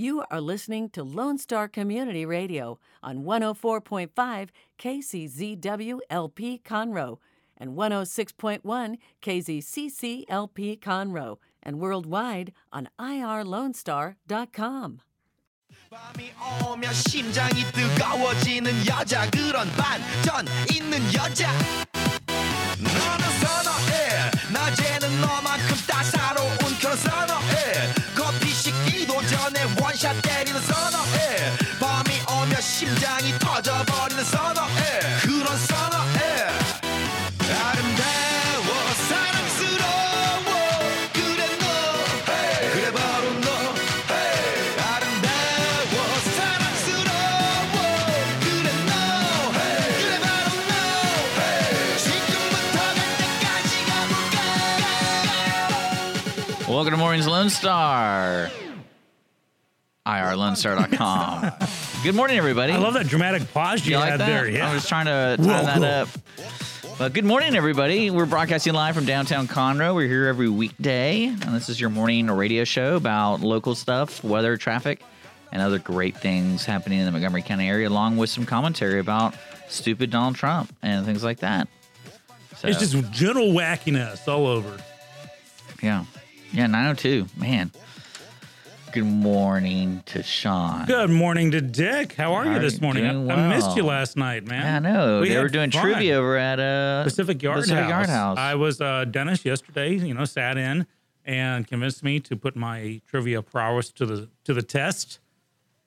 You are listening to Lone Star Community Radio on 104.5 KCZW-LP Conroe and 106.1 KZCC-LP Conroe and worldwide on irlonestar.com. 밤이 오면 심장이 뜨거워지는 여자 그런 반전 있는 여자 너는 선어해 낮에는 너만큼 따사로운 그런 선어해 커피 식기도 전에 원 샷 때리는 선어해 밤이 오면 심장이 터져버리는 선어해 그런 선어해 아름다워 사랑스러워 그래 너 그래 바로 너 아름다워 사랑스러워 그래 너 그래 바로 너 지금부터 갈 때까지 가볼까 Welcome to Morning's Lone Star. IRLoneStar.com. Good morning, everybody. I love that dramatic pause you, You like had that? there. Yeah. I was trying to Whoa, that whoa. up. Well, good morning, everybody. We're broadcasting live from downtown Conroe. We're here every weekday, and this is your morning radio show about local stuff, weather, traffic, and other great things happening in the Montgomery County area, along with some commentary about stupid Donald Trump and things like that. So, It's just general wackiness all over. yeah, yeah, 902. Man, good morning to Sean. Good morning to Dick. How are How you this morning? I, doing I missed you last night, man. Yeah, I know. We they were doing fun. trivia over at uh, Pacific Yard Pacific House. Yard House. I was uh, Dennis yesterday. You know, sat in and convinced me to put my trivia prowess to the to the test.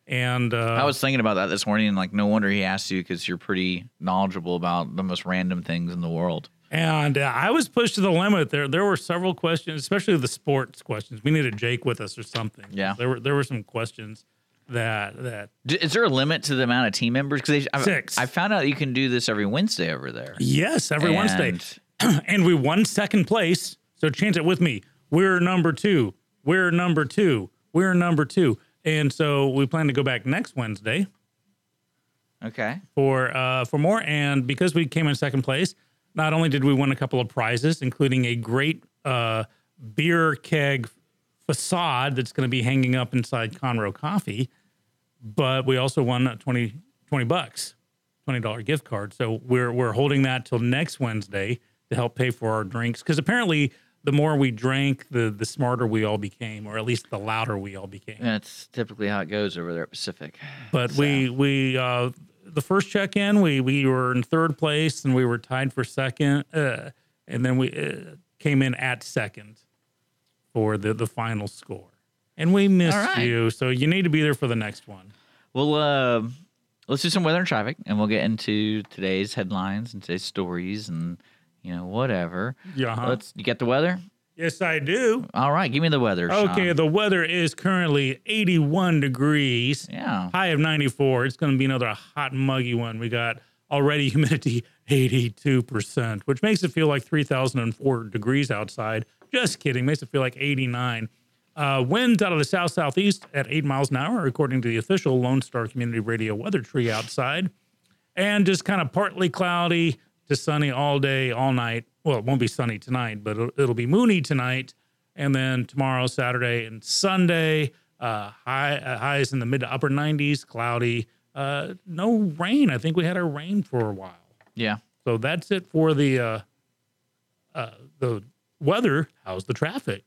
And uh, I was thinking about that this morning, and like, no wonder he asked you because you're pretty knowledgeable about the most random things in the world. And uh, I was pushed to the limit. There there were several questions, especially the sports questions. We needed Jake with us or something. Yeah. there were there were some questions that that Is there a limit to the amount of team members? Because Six. I found out you can do this every Wednesday over there. yes every Wednesday. And- and we won second place. So chant it with me. We're number two. We're number two. We're number two. And so we plan to go back next Wednesday Okay. for uh, for more. And because we came in second place, not only did we win a couple of prizes, including a great uh, beer keg facade that's going to be hanging up inside Conroe Coffee, but we also won a 20, 20 bucks, twenty dollar gift card. So we're we're holding that till next Wednesday to help pay for our drinks because apparently. The more we drank, the the smarter we all became, or at least the louder we all became. That's typically how it goes over there at Pacific. But we we uh, the first check in we we were in third place and we were tied for second, uh, and then we uh, came in at second for the the final score. And we missed right. you, so you need to be there for the next one. Well, uh, let's do some weather and traffic, and we'll get into today's headlines and today's stories and you know whatever. Yeah. Let's. You get the weather? Yes, I do. All right. Give me the weather. Okay, Sean. the weather is currently 81 degrees. Yeah. High of 94. It's going to be another hot, muggy one. We got already humidity 82%, which makes it feel like 3,004 degrees outside. Just kidding. Makes it feel like 89. Uh, winds out of the south southeast at 8 miles an hour, according to the official Lone Star Community Radio weather tree outside. And just kind of partly cloudy to sunny all day, all night. Well, it won't be sunny tonight, but it'll, it'll be moony tonight. And then tomorrow, Saturday, and Sunday, uh, high uh, highs in the mid to upper 90s, cloudy. Uh, no rain. I think we had our rain for a while. Yeah. So that's it for the uh, uh, the weather. How's the traffic?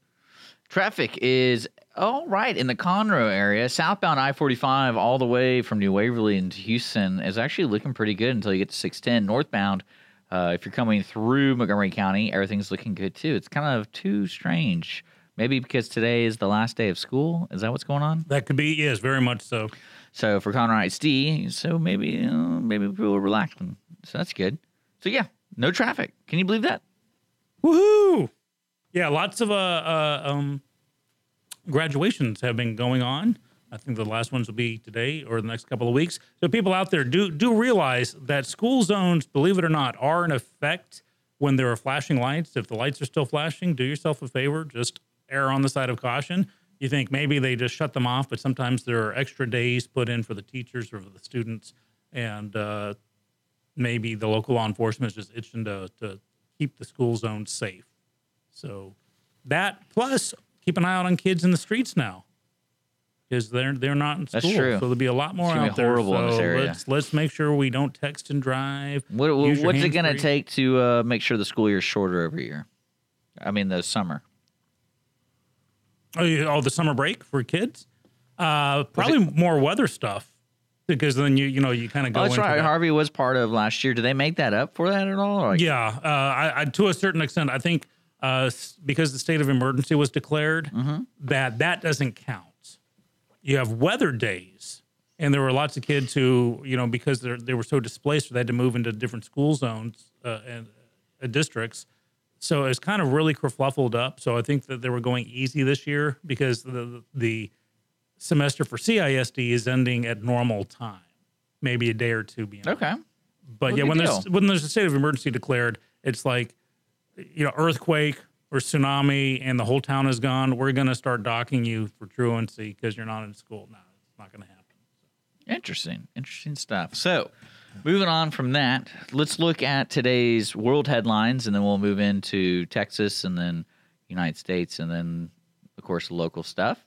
Traffic is all right in the Conroe area. Southbound I 45 all the way from New Waverly into Houston is actually looking pretty good until you get to 610. Northbound, uh, if you're coming through Montgomery County, everything's looking good too. It's kind of too strange. Maybe because today is the last day of school. Is that what's going on? That could be yes, very much so. So for Conroe ISD, so maybe uh, maybe people are relaxing. So that's good. So yeah, no traffic. Can you believe that? Woohoo! Yeah, lots of uh, uh um graduations have been going on. I think the last ones will be today or the next couple of weeks. So people out there do do realize that school zones, believe it or not, are in effect when there are flashing lights. If the lights are still flashing, do yourself a favor, just err on the side of caution. You think maybe they just shut them off, but sometimes there are extra days put in for the teachers or for the students, and uh, maybe the local law enforcement is just itching to, to keep the school zone safe. So that plus keep an eye out on kids in the streets now. Because they're they're not in That's school. true. So there'll be a lot more It's out be there. horrible in this So area. Let's let's make sure we don't text and drive. What, your what's it going to take to uh, make sure the school year's shorter every year? I mean, the summer. Oh, yeah, oh, the summer break for kids? Uh, probably more weather stuff because then you you know you kind of go. Oh, that's right. that. Harvey was part of last year. Did they make that up for that at all? Like, Yeah, uh, I, I, to a certain extent, I think uh, because the state of emergency was declared, Mm-hmm. that that doesn't count. You have weather days, and there were lots of kids who, you know, because they they were so displaced, they had to move into different school zones uh, and uh, districts. So it's kind of really kerfluffled up. So I think that they were going easy this year because the the semester for CISD is ending at normal time, maybe a day or two behind. Okay. But Well, yeah, when there's when there's a state of emergency declared, it's like you know earthquake or tsunami, and the whole town is gone. We're gonna start docking you for truancy because you're not in school. No, it's not gonna happen. Interesting. Interesting stuff. So, moving on from that, let's look at today's world headlines, and then we'll move into Texas, and then United States, and then, of course, local stuff.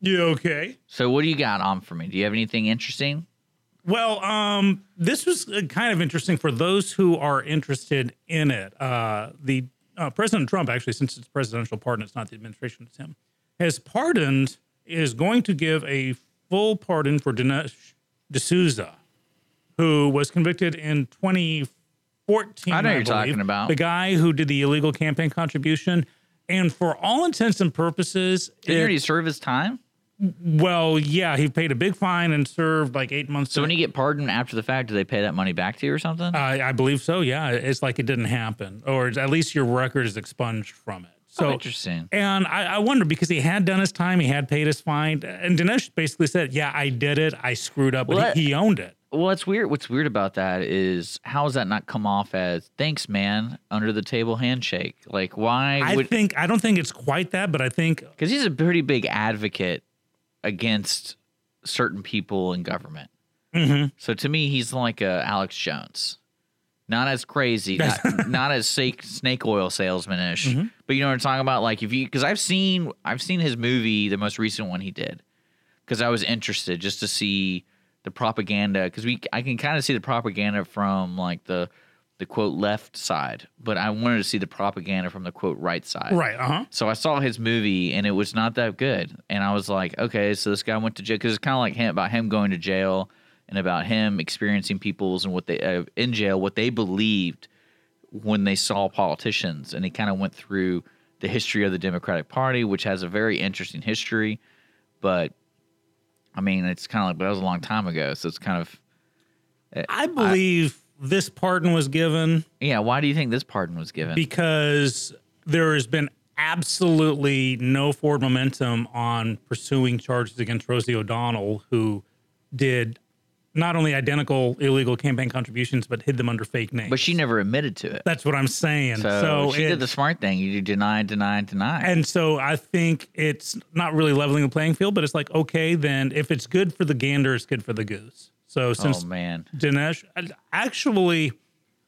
Yeah. Okay. So, what do you got on for me? Do you have anything interesting? Well, um, this was uh, kind of interesting for those who are interested in it. Uh, the uh, President Trump, actually, since it's presidential pardon, it's not the administration, it's him, has pardoned, is going to give a full pardon for Dinesh D'Souza, who was convicted in 2014. I know you're believe. talking about. the guy who did the illegal campaign contribution. And for all intents and purposes, Did he already serve his time? Well, yeah, he paid a big fine and served like eight months. So, when you get pardoned after the fact, do they pay that money back to you or something? I, I believe so. Yeah, it's like it didn't happen, or at least your record is expunged from it. So oh, interesting. And I, I wonder because he had done his time, he had paid his fine, and Dinesh basically said, "Yeah, I did it. I screwed up, but Well, he, he owned it." Well, what's weird. What's weird about that is how does that not come off as thanks, man, under the table handshake? Like, why I would? think I don't think it's quite that, but I think Because he's a pretty big advocate against certain people in government. Mm-hmm. So to me, he's like a Alex Jones, not as crazy, not, not as snake snake oil salesman ish. Mm-hmm. But you know what I'm talking about? Like if you, because I've seen I've seen his movie, the most recent one he did, because I was interested just to see the propaganda. Because we, I can kind of see the propaganda from like the the quote left side, but I wanted to see the propaganda from the quote right side. right, uh huh. So I saw his movie and it was not that good. And I was like, okay, so this guy went to jail because it's kind of like him about him going to jail and about him experiencing people's and what they uh, in jail what they believed when they saw politicians. And he kind of went through the history of the Democratic Party, which has a very interesting history. But I mean, it's kind of like, but that was a long time ago, so it's kind of I believe this pardon was given yeah. Why do you think this pardon was given? because there has been absolutely no forward momentum on pursuing charges against Rosie O'Donnell, who did not only identical illegal campaign contributions but hid them under fake names. but she never admitted to it. That's what I'm saying. So, So, she it- did the smart thing. You deny, deny, deny. and so I think it's not really leveling the playing field, but it's like, okay, then if it's good for the gander, it's good for the goose. So since oh man. Dinesh. Actually,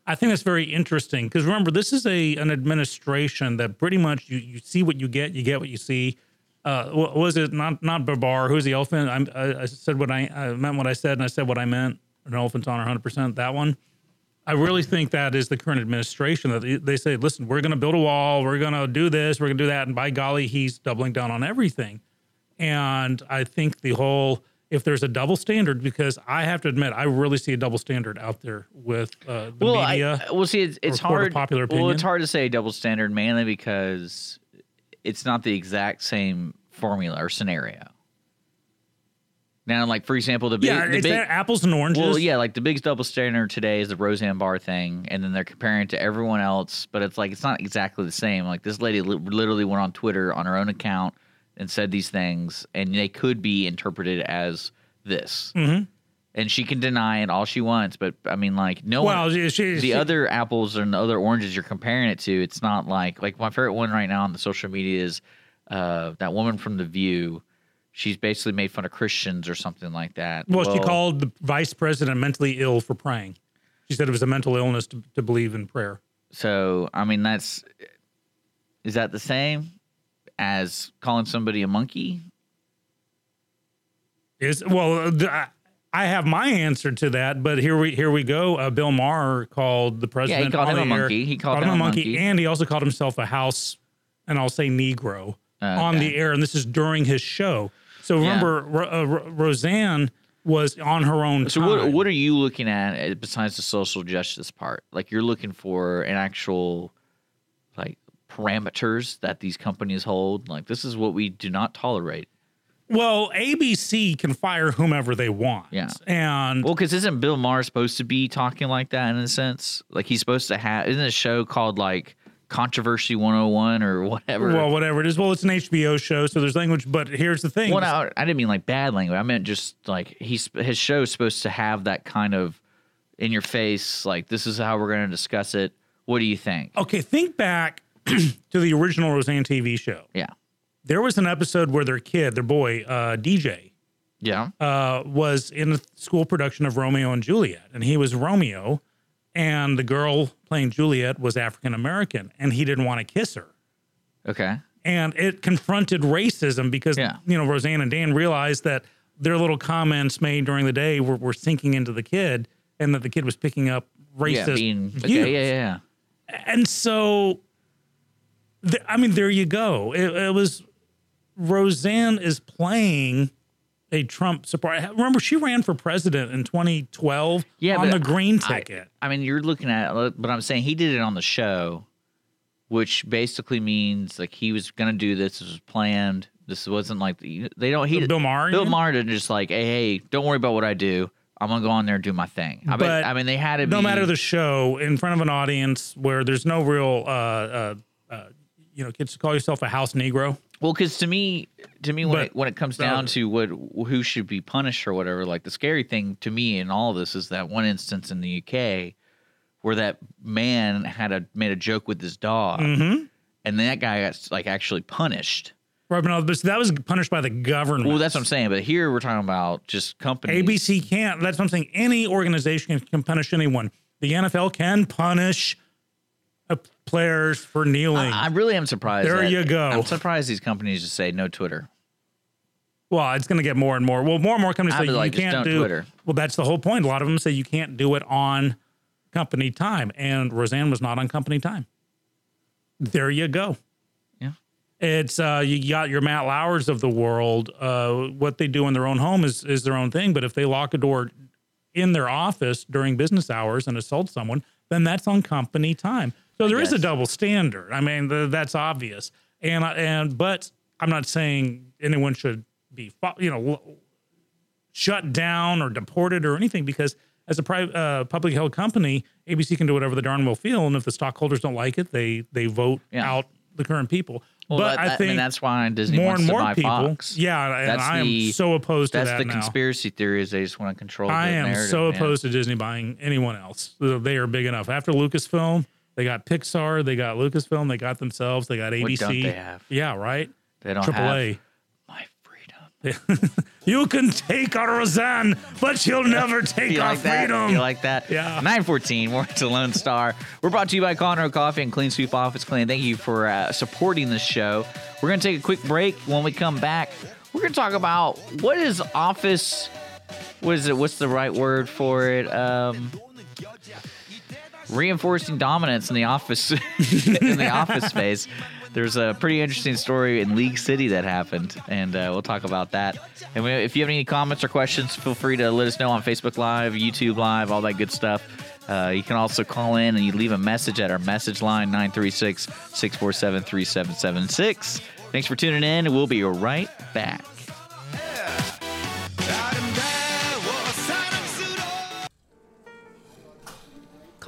I think that's very interesting because remember, this is a an administration that pretty much you, you see what you get, you get what you see. Uh, what was it? Not not Babar. Who's the elephant? I, I said what I, I meant what I said, and I said what I meant. An elephant's honor, 100. percent That one. I really think that is the current administration that they, they say, listen, we're going to build a wall, we're going to do this, we're going to do that, and by golly, he's doubling down on everything. And I think the whole, if there's a double standard, because I have to admit, I really see a double standard out there with uh, the well, media. I, well, see, it's, it's or court of hard. popular opinion. Well, it's hard to say double standard mainly because it's not the exact same formula or scenario. Now, like for example, the big, yeah, the big that apples and oranges. well, yeah, like the big double standard today is the Roseanne Barr thing, and then they're comparing it to everyone else, but it's like it's not exactly the same. Like this lady li- literally went on Twitter on her own account and said these things, and they could be interpreted as this. Mm-hmm. And she can deny it all she wants, but I mean, like no one Well, she, she, the she- other apples and the other oranges you're comparing it to, it's not like like my favorite one right now on the social media is uh, that woman from The View. She's basically made fun of Christians or something like that. well, she called the vice president mentally ill for praying. She said it was a mental illness to, to believe in prayer. So I mean, that's is that the same as calling somebody a monkey? Is well, I- have my answer to that, but here we here we go. Uh, Bill Maher called the president. Yeah, called him a monkey. He called him a monkey. and he also called himself a house, and I'll say Negro on Okay. the air. And this is during his show. So remember, Ro- uh, Ro- Roseanne was on her own. So what time. what are you looking at uh, besides the social justice part? Like you're looking for an actual parameters that these companies hold. Like this is what we do not tolerate. Well, ABC can fire whomever they want. Yeah. and Well, because isn't Bill Maher supposed to be talking like that in a sense? Like he's supposed to have isn't a show called like Controversy 101 or whatever? well, whatever it is. Well, it's an HBO show, so there's language. But here's the thing. Well, no, I didn't mean like bad language. I meant just like he's his show's supposed to have that kind of in your face, like this is how we're going to discuss it. What do you think? okay, think back to the original Roseanne TV show. Yeah, There was an episode where their kid, their boy, uh, DJ, yeah, uh, was in a school production of Romeo and Juliet, and he was Romeo, and the girl playing Juliet was African American, and he didn't want to kiss her. okay, and it confronted racism because Yeah. you know Roseanne and Dan realized that their little comments made during the day were, were sinking into the kid, and that the kid was picking up yeah, racist being views. okay, yeah, yeah, yeah. And so, th- I mean, there you go. It, it was Roseanne is playing a Trump supporter. Remember, she ran for president in 2012 Yeah, on the green I- ticket. I mean, you're looking at, but I'm saying he did it on the show, which basically means like he was going to do this. This was planned. This wasn't like they don't. He Bill Maher, Bill mean? Maher didn't just like, hey, hey, don't worry about what I do. I'm gonna go on there and do my thing. I mean, But I mean, they had to. no be, matter the show in front of an audience where there's no real uh uh, uh you know kids call yourself a house negro Well, because to me, to me, when But- it when it comes down to what who should be punished or whatever, like the scary thing to me in all this is that one instance in the UK where that man had a made a joke with his dog, Mm-hmm. and that guy got like actually punished. right but no, but that was punished by the government Well, that's what I'm saying. But here we're talking about just companies. abc can't that's what i'm saying any organization can, punish anyone the nfl can punish players for kneeling I really am surprised. There that- you go. I'm surprised these companies just say no Twitter. well it's going to get more and more well more and more companies I'd say be you can't do Twitter. well that's the whole point a lot of them say you can't do it on company time and roseanne was not on company time there you go Yeah. It's uh, you got your Matt Lauers of the world. Uh, what they do in their own home is is their own thing. But if they lock a door in their office during business hours and assault someone, then that's on company time. So there is a double standard. I mean, th- that's obvious. And and but I'm not saying anyone should be you know shut down or deported or anything because as a private uh, public held company, ABC can do whatever the darn well feel, and if the stockholders don't like it, they they vote Yeah. out the current people. Well, but that- I think mean, that's why Disney more and more people, Fox. yeah, and That's I am the- so opposed to that. That's the now. conspiracy theory. Is they just want to control. I the am so man. opposed to Disney buying anyone else. They are big enough. After Lucasfilm, they got Pixar, they got Lucasfilm, they got themselves, they got ABC. don't they have? Yeah, right. They don't AAA. have my freedom. You can take our Roseanne, but you'll never take You our like that? freedom. You like that? Yeah. 914, we're to Lone Star. We're brought to you by Conroe Coffee and Clean Sweep Office Clean. Thank you for uh, supporting the show. We're going to take a quick break. When we come back, we're going to talk about what is office. What is it? What's the right word for it? Um, reinforcing dominance in the office in the office space. There's a pretty interesting story in League City that happened, and uh, we'll talk about that. And we, if you have any comments or questions, feel free to let us know on Facebook Live, YouTube Live, all that good stuff. Uh, you can also call in and you leave a message at our message line 936 647 3776. Thanks for tuning in, and we'll be right back.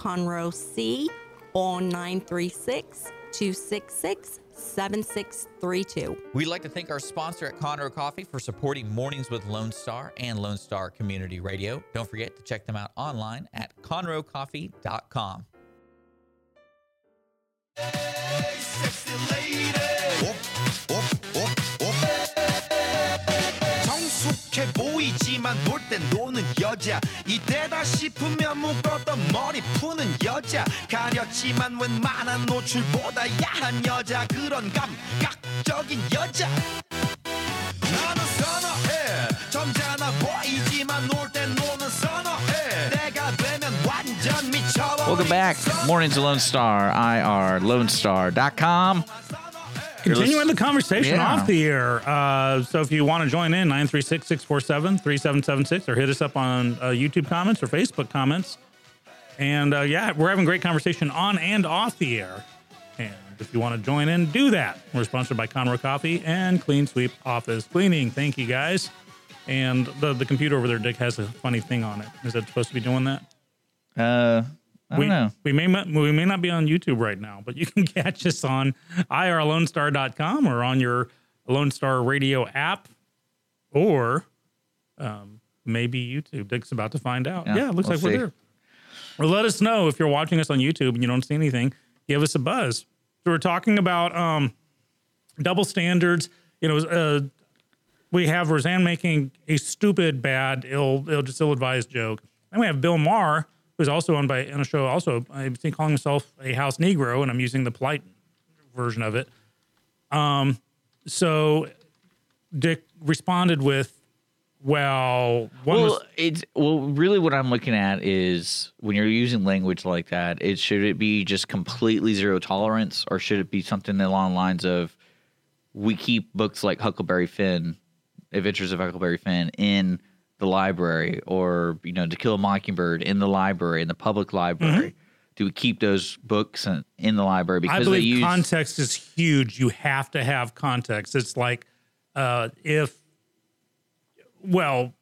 Conroe C on 936 266 7632. We'd like to thank our sponsor at Conroe Coffee for supporting Mornings with Lone Star and Lone Star Community Radio. Don't forget to check them out online at conroecoffee.com. sexy lady. 성 숙해 보이지만 놀 땐 노는 여자. 이때다 싶으면 묶었던 머리 푸는 여자. 가렸지만 웬만한 노출보다 야한 여자. 그런 감각적인 여자. 나는 선어해. 점잖아 보이지만 놀 땐 노는 선어해. 내가 되면 완전 미쳐버린 Welcome back. Mornings Lone Star, IR, lonestar.com. You're Continuing the conversation Yeah. off the air. Uh, so if you want to join in, 936 647 3776 or hit us up on uh, YouTube comments or Facebook comments. And uh, yeah, we're having great conversation on and off the air. And if you want to join in, do that. We're sponsored by Conroe Coffee and Clean Sweep Office Cleaning. Thank you guys. And the, the computer over there, Dick, has a funny thing on it. Is it supposed to be doing that? Uh, I don't we, know. We may not, we may not be on YouTube right now, but you can catch us on irlonestar.com or on your Lone Star Radio app or um, maybe YouTube. Dick's about to find out. Yeah, Yeah, it looks we'll like we're see. there. Or let us know if you're watching us on YouTube and you don't see anything. Give us a buzz. So we're talking about um, double standards. You know, uh, we have Roseanne making a stupid, bad, ill, ill just ill-advised joke. And we have Bill Maher, who's also owned by on a show, also I think calling himself a house Negro, and I'm using the polite version of it. Um, so Dick responded with, "Well, Well, was it's well, really, what I'm looking at is when you're using language like that, it should it be just completely zero tolerance, or should it be something along the lines of we keep books like Huckleberry Finn, Adventures of Huckleberry Finn, in the library, or you know, To Kill a Mockingbird in the library, in the public library. Do we keep those books in, in the library because I believe use context is huge. You have to have context. It's like uh, if, well,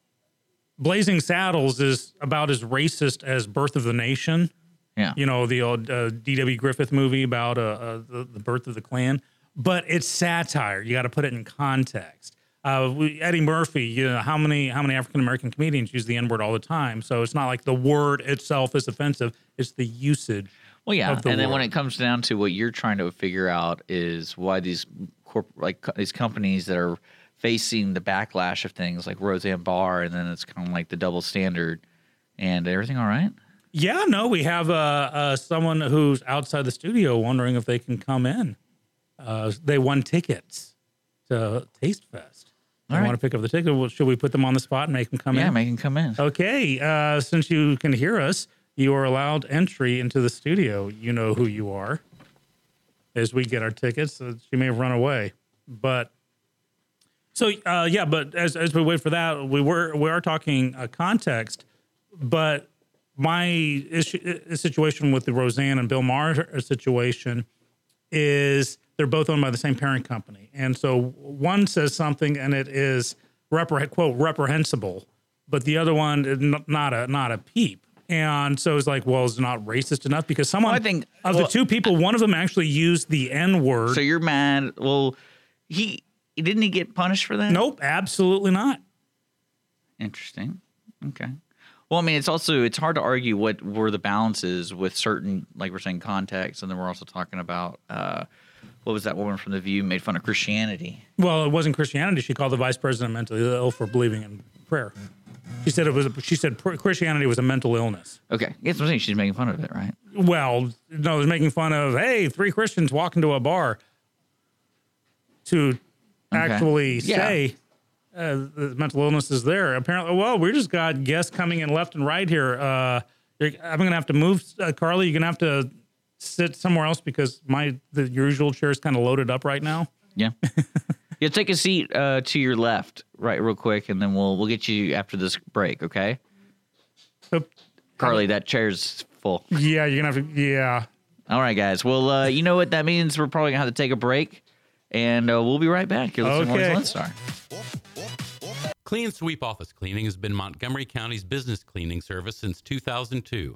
Blazing Saddles is about as racist as Birth of the Nation. yeah You know the old uh, D.W. Griffith movie about uh, uh, the, the birth of the Klan, but it's satire. You got to put it in context. Uh, we, Eddie Murphy, you know how many how many African American comedians use the N word all the time. So it's not like the word itself is offensive; it's the usage. Well, yeah, of and the then when it comes down to what you're trying to figure out is why these corp like these companies that are facing the backlash of things like Roseanne Barr, and then it's kind of like the double standard, and everything all right? Yeah, no, we have uh, uh, someone who's outside the studio wondering if they can come in. Uh, they won tickets to Taste Fest. Right. want to pick up the ticket. Well, should we put them on the spot and make them come yeah, in? Yeah, make them come in. Okay, uh, since you can hear us, you are allowed entry into the studio. You know who you are. As we get our tickets, uh, she may have run away, but so uh, yeah. But as as we wait for that, we were we are talking uh, context. But my issue, uh, situation with the Roseanne and Bill Maher situation is they're both owned by the same parent company, and so one says something and it is repre- quote reprehensible, but the other one not a not a peep. And so it's like, well, is it not racist enough? Because someone, Well, I think- of well, the two people, one of them actually used the N word. So you're mad? Well, he didn't he get punished for that? nope, absolutely not. Interesting. Okay. Well, I mean, it's also it's hard to argue what were the balances with certain, like we're saying, context, and then we're also talking about uh, what was that woman from the View made fun of Christianity. Well, it wasn't Christianity. She called the vice president mentally ill for believing in prayer. She said it was. A, She said pr- Christianity was a mental illness. Okay, that's what I'm saying. She's making fun of it, right? Well, no, it was making fun of hey, three Christians walk into a bar to actually Yeah. say uh, the mental illness is there. Apparently, well, we just got guests coming in left and right here. Uh, I'm going to have to move, uh, Carly. You're going to have to sit somewhere else because my the usual chair is kind of loaded up right now. Yeah. yeah. Take a seat uh, to your left, right, real quick, and then we'll we'll get you after this break. Okay, So, Carly, that chair's full. yeah, you're gonna have to. Yeah. All right, guys. Well, uh, you know what that means. We're probably gonna have to take a break, and uh, we'll be right back. You're listening Okay. to Lone Star. Clean Sweep Office Cleaning has been Montgomery County's business cleaning service since 2002.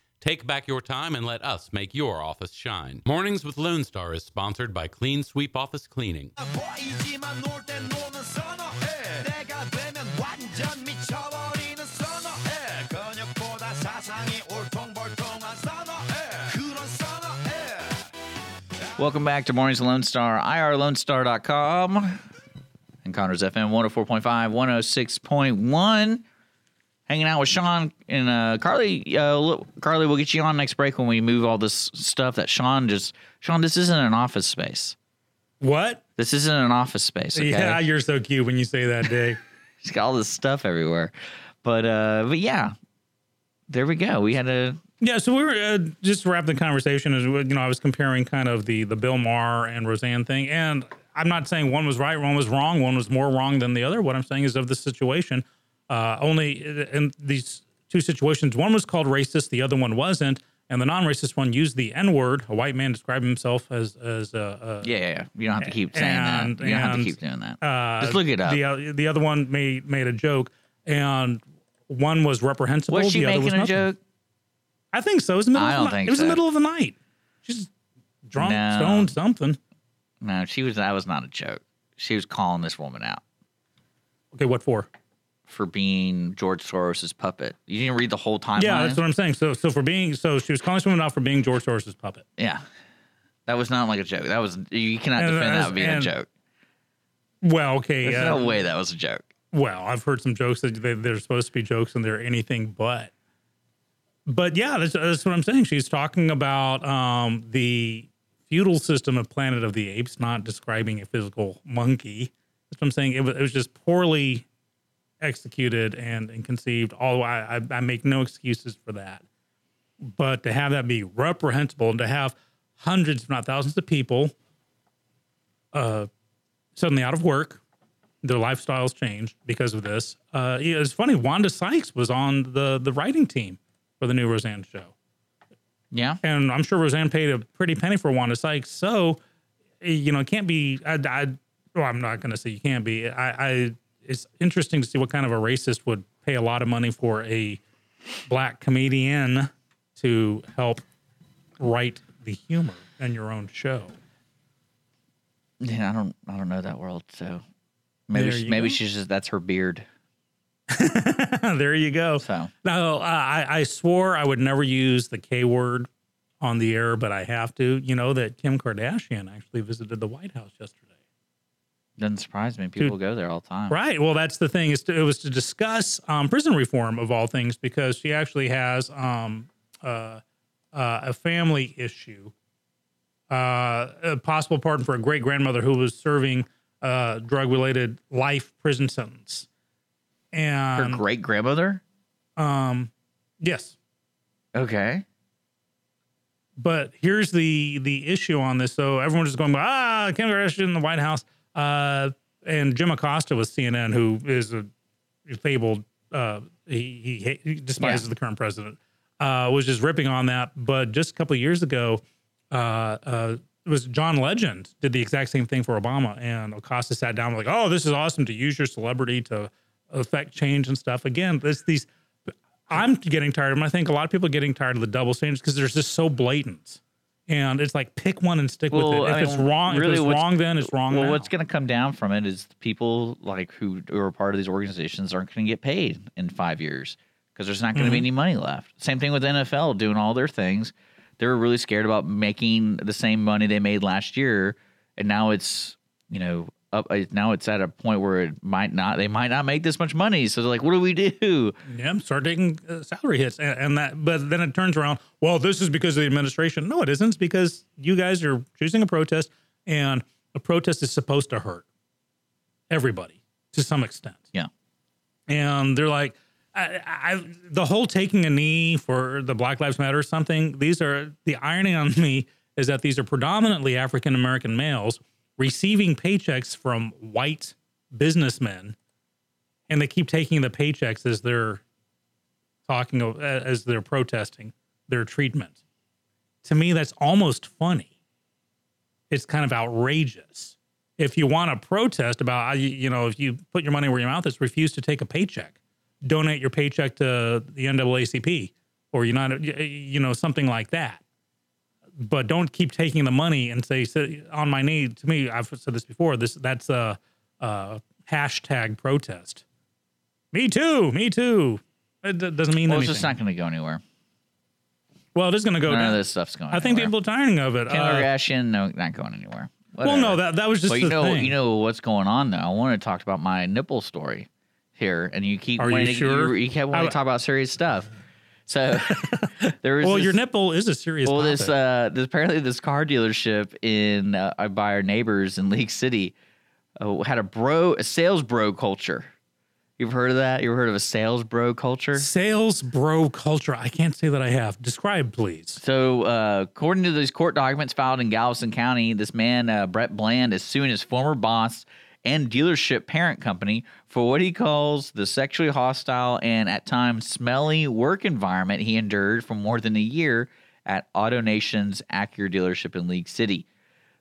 Take back your time and let us make your office shine. Mornings with Lone Star is sponsored by Clean Sweep Office Cleaning. Welcome back to Mornings with Lone Star, irlonestar.com and Connors FM 104.5, 106.1. Hanging out with Sean and uh, Carly. Uh, look, Carly, we'll get you on next break when we move all this stuff that Sean just. Sean, this isn't an office space. What? This isn't an office space. Okay? Yeah, you're so cute when you say that, Dave. He's got all this stuff everywhere. But uh, but yeah, there we go. We had a Yeah, so we were uh, just to wrap the conversation. As you know, I was comparing kind of the the Bill Maher and Roseanne thing, and I'm not saying one was right, one was wrong, one was more wrong than the other. What I'm saying is of the situation, uh, only in these two situations, one was called racist, the other one wasn't, and the non-racist one used the N word. A white man described himself as as uh, yeah, yeah, yeah. You don't have to keep saying And- that. You don't have to keep doing that. uh, Just look it up. The uh, the other one made made a joke, and one was reprehensible. Was she the other making was a nothing. joke? I think so. It was the middle I of don't the night. think It was so. the middle of the night. She's drunk, No. stoned, something. No, she was. That was not a joke. She was calling this woman out Okay, what for? For being George Soros's puppet. You didn't read the whole timeline. Yeah, that's what I'm saying. So, so for being, so she was calling woman out for being George Soros's puppet. Yeah. That was not like a joke. That was you cannot And- defend and- that being and- a joke. Well, okay. There's uh, no way that was a joke. Well, I've heard some jokes that they, they're supposed to be jokes and they're anything but. But yeah, that's, that's what I'm saying. She's talking about um, the feudal system of Planet of the Apes, not describing a physical monkey. That's what I'm saying. It was, it was just poorly executed and, and conceived. Although I, I, I make no excuses for that. But to have that be reprehensible and to have hundreds, if not thousands, of people uh, suddenly out of work, their lifestyles changed because of this. Uh, yeah, it's funny. Wanda Sykes was on the the writing team for the new Roseanne show, Yeah. and I'm sure Roseanne paid a pretty penny for Wanda Sykes. So, you know, it can't be. I, I well, I'm not going to say you can't be. I, I. It's interesting to see what kind of a racist would pay a lot of money for a black comedian to help write the humor in your own show. Yeah, I don't I don't know that world, so maybe she, maybe go. she's just that's her beard. there you go. So No, I, I swore I would never use the K word on the air, but I have to. You know that Kim Kardashian actually visited the White House yesterday. Doesn't surprise me. People go there all the time. Right. Well, that's the thing. Is to, it was to discuss um, prison reform of all things because she actually has um, uh, uh, a family issue, uh, a possible pardon for a great grandmother who was serving a drug related life prison sentence. And her great grandmother? um, yes, Okay. But here's the the issue on this. So everyone's just going, ah, Kim Kardashian in the White House. Uh, and Jim Acosta with CNN, who is a fabled, uh, he, he, he despises Yeah. the current president, uh, was just ripping on that. But just a couple of years ago, uh, uh, it was John Legend did the exact same thing for Obama. And Acosta sat down like, oh, this is awesome to use your celebrity to affect change and stuff. Again, this these I'm getting tired of them. I think a lot of people are getting tired of the double standards because they're just so blatant. And it's like pick one and stick with it. If I it's mean, wrong, if it's wrong, then it's wrong. Well, now. what's going to come down from it is the people like who, who are part of these organizations aren't going to get paid in five years because there's not going to be Mm-hmm. any money left. Same thing with NFL doing all their things. They were really scared about making the same money they made last year, and now it's you know up. uh, Now it's at a point where it might not. They might not make this much money. So they're like, what do we do? Yeah, start taking uh, salary hits, and, and that. But then it turns around. Well, this is because of the administration. No, it isn't. It's because you guys are choosing a protest, and a protest is supposed to hurt everybody to some extent. Yeah. and they're like, I, I, the whole taking a knee for the Black Lives Matter or something. These are the irony on me is that these are predominantly African American males receiving paychecks from white businessmen, and they keep taking the paychecks as they're talking as they're protesting their treatment. To me, that's almost funny. It's kind of outrageous. If you want to protest about, uh, you you know, if you put your money where your mouth is, refuse to take a paycheck, donate your paycheck to the NAACP or United, you know, something like that. But don't keep taking the money and say, on my knee. To me, I've said this before. This that's a, a hashtag protest. Me too. Me too. It d- doesn't mean Well, it's just not going to go anywhere. well, it is going to go None down. of this stuff's going. I think anywhere. people are tiring of it. Kim Uh, Kardashian, no, not going anywhere. well, no, that that was just but you know, thing. you know what's going on though. I want to talk about my nipple story here, and you keep Are you to, sure? you, kept wanting I- to talk about serious stuff. So there was well, this, your nipple is a serious. well, topic. this uh, this apparently this car dealership in uh, by our neighbors in League City uh, had a bro a sales bro culture. You've heard of that? You've heard of a sales bro culture? sales bro culture. I can't say that I have. Describe, please. So, uh, according to these court documents filed in Galveston County, this man, uh, Brett Bland, is suing his former boss and dealership parent company for what he calls the sexually hostile and at times smelly work environment he endured for more than a year at AutoNation's Acura dealership in League City.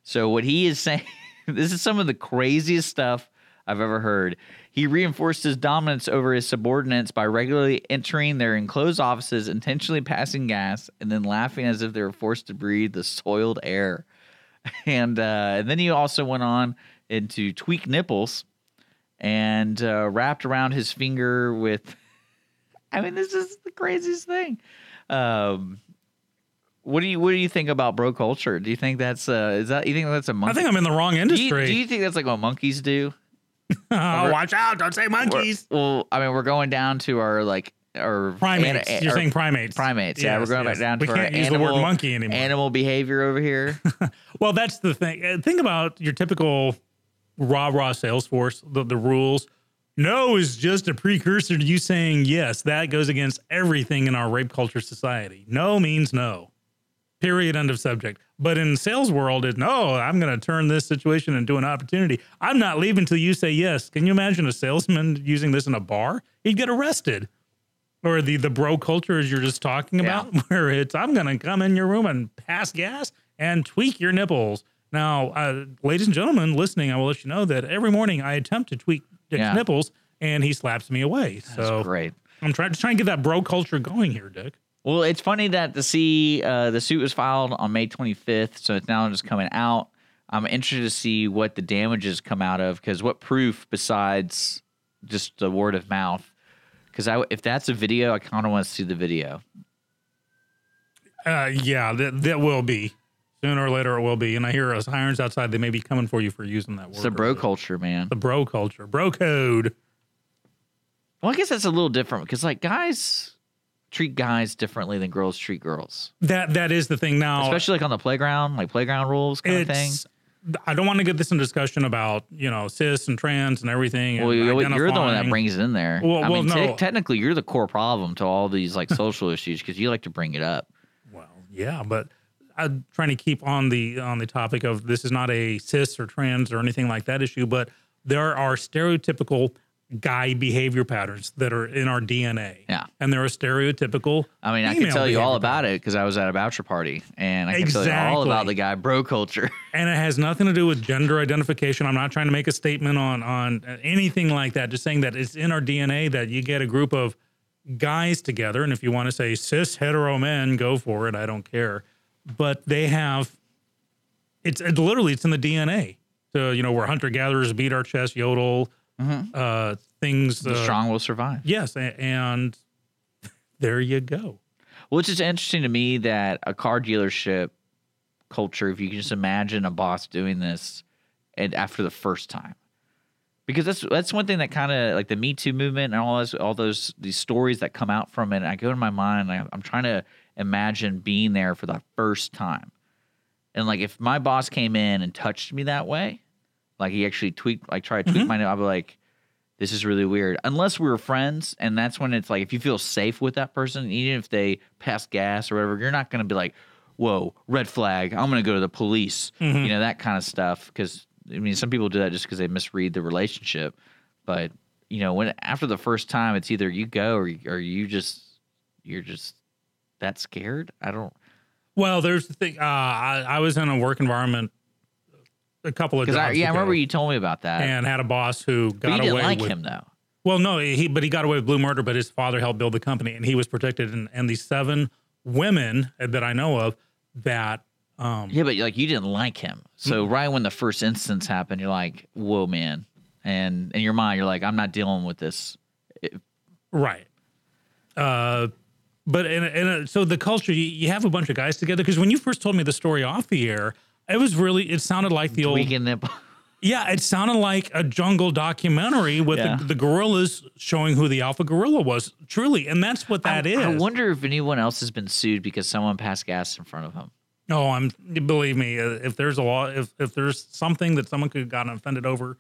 So, what he is saying, this is some of the craziest stuff I've ever heard. He reinforced his dominance over his subordinates by regularly entering their enclosed offices, intentionally passing gas, and then laughing as if they were forced to breathe the soiled air. And, uh, and then he also went on into tweak nipples and uh, wrapped around his finger with. I mean, this is the craziest thing. Um, what do you what do you think about bro culture? Do you think that's uh is that you think that's a monkey? I think I'm in the wrong do you, industry. do you think that's like what monkeys do? oh, watch out! Don't say monkeys. Well, I mean, we're going down to our like our Primates. ana- You're our saying primates. primates. yeah, we're going yes. back down We to our can't use animal, the word monkey anymore. animal behavior over here. Well, that's the thing. Uh, Think about your typical rah rah sales force, the, the rules. No is just a precursor to you saying yes. That goes against everything in our rape culture society. No means no. Period. End of subject. But in sales world, it's no, I'm going to turn this situation into an opportunity. I'm not leaving until you say yes. Can you imagine a salesman using this in a bar? He'd get arrested. Or the the bro culture as you're just talking about, where it's I'm going to come in your room and pass gas and tweak your nipples. Now, uh, ladies and gentlemen listening, I will let you know that every morning I attempt to tweak Dick's Yeah. nipples, and he slaps me away. That's so great. I'm trying to try and get that bro culture going here, Dick. Well, it's funny that the see uh, the suit was filed on May 25th, so it's now just coming out. I'm interested to see what the damages come out of because what proof besides just the word of mouth? Because I, if that's a video, I kind of want to see the video. Uh, yeah, that that will be sooner or later. It will be, and I hear us irons outside. They may be coming for you for using that word. It's the bro culture, man. The bro culture, bro code. Well, I guess that's a little different because like guys treat guys differently than girls treat girls, That that is the thing now. especially like on the playground, like playground rules kind of thing. I don't want to get this in discussion about you know cis and trans and everything. Well, and you're, you're the one that brings it in there. Well- I well, mean, te- no. technically, you're the core problem to all these like social issues because you like to bring it up. Well, yeah, but I'm trying to keep on the on the topic of this is not a cis or trans or anything like that issue, but there are stereotypical guy behavior patterns that are in our DNA. Yeah. and there are stereotypical. I mean, I can tell you all about it because I was at a bachelor party and I can tell you all about the guy bro culture. and it has nothing to do with gender identification. I'm not trying to make a statement on on anything like that. Just saying that it's in our DNA that you get a group of guys together, and if you want to say cis hetero men, go for it. I don't care, but they have it's it, literally it's in the DNA. So you know, we're hunter gatherers, beat our chest, yodel, uh, things. the uh, strong will survive. Yes, and there you go. Which is interesting to me that a car dealership culture, if you can just imagine a boss doing this and after the first time. Because that's that's one thing that kind of like the Me Too movement and all those all those these stories that come out from it. I go in my mind, I, I'm trying to imagine being there for the first time, and like if my boss came in and touched me that way, like he actually tweaked, like tried to tweak my, name, I'd be like, this is really weird. Unless we were friends, and that's when it's like if you feel safe with that person, even if they pass gas or whatever, you're not gonna be like, whoa, red flag. I'm gonna go to the police. Mm-hmm. You know that kind of stuff. Because I mean, some people do that just because they misread the relationship. But you know, when after the first time, it's either you go or or you just you're just that scared. I don't Well, there's the thing. Uh, I, I was in a work environment a couple of jobs I yeah, I remember you told me about that. and had a boss who but got you didn't away like with him though. Well, no, he but he got away with blue murder, but his father helped build the company, and he was protected. And, and the seven women that I know of that um, Yeah, but like you didn't like him. So right when the first instance happened, you're like, "Whoa, man!" And in your mind, you're like, "I'm not dealing with this." Right. Uh, but and, and so the culture, you, you have a bunch of guys together because when you first told me the story off the air, it was really it sounded like the old Weekend nipple. yeah, it sounded like a jungle documentary with Yeah. the, the gorillas showing who the alpha gorilla was. Truly, and that's what that I, is. I wonder if anyone else has been sued because someone passed gas in front of him. Oh, I'm believe me. uh, If there's a law, if if there's something that someone could have gotten offended over,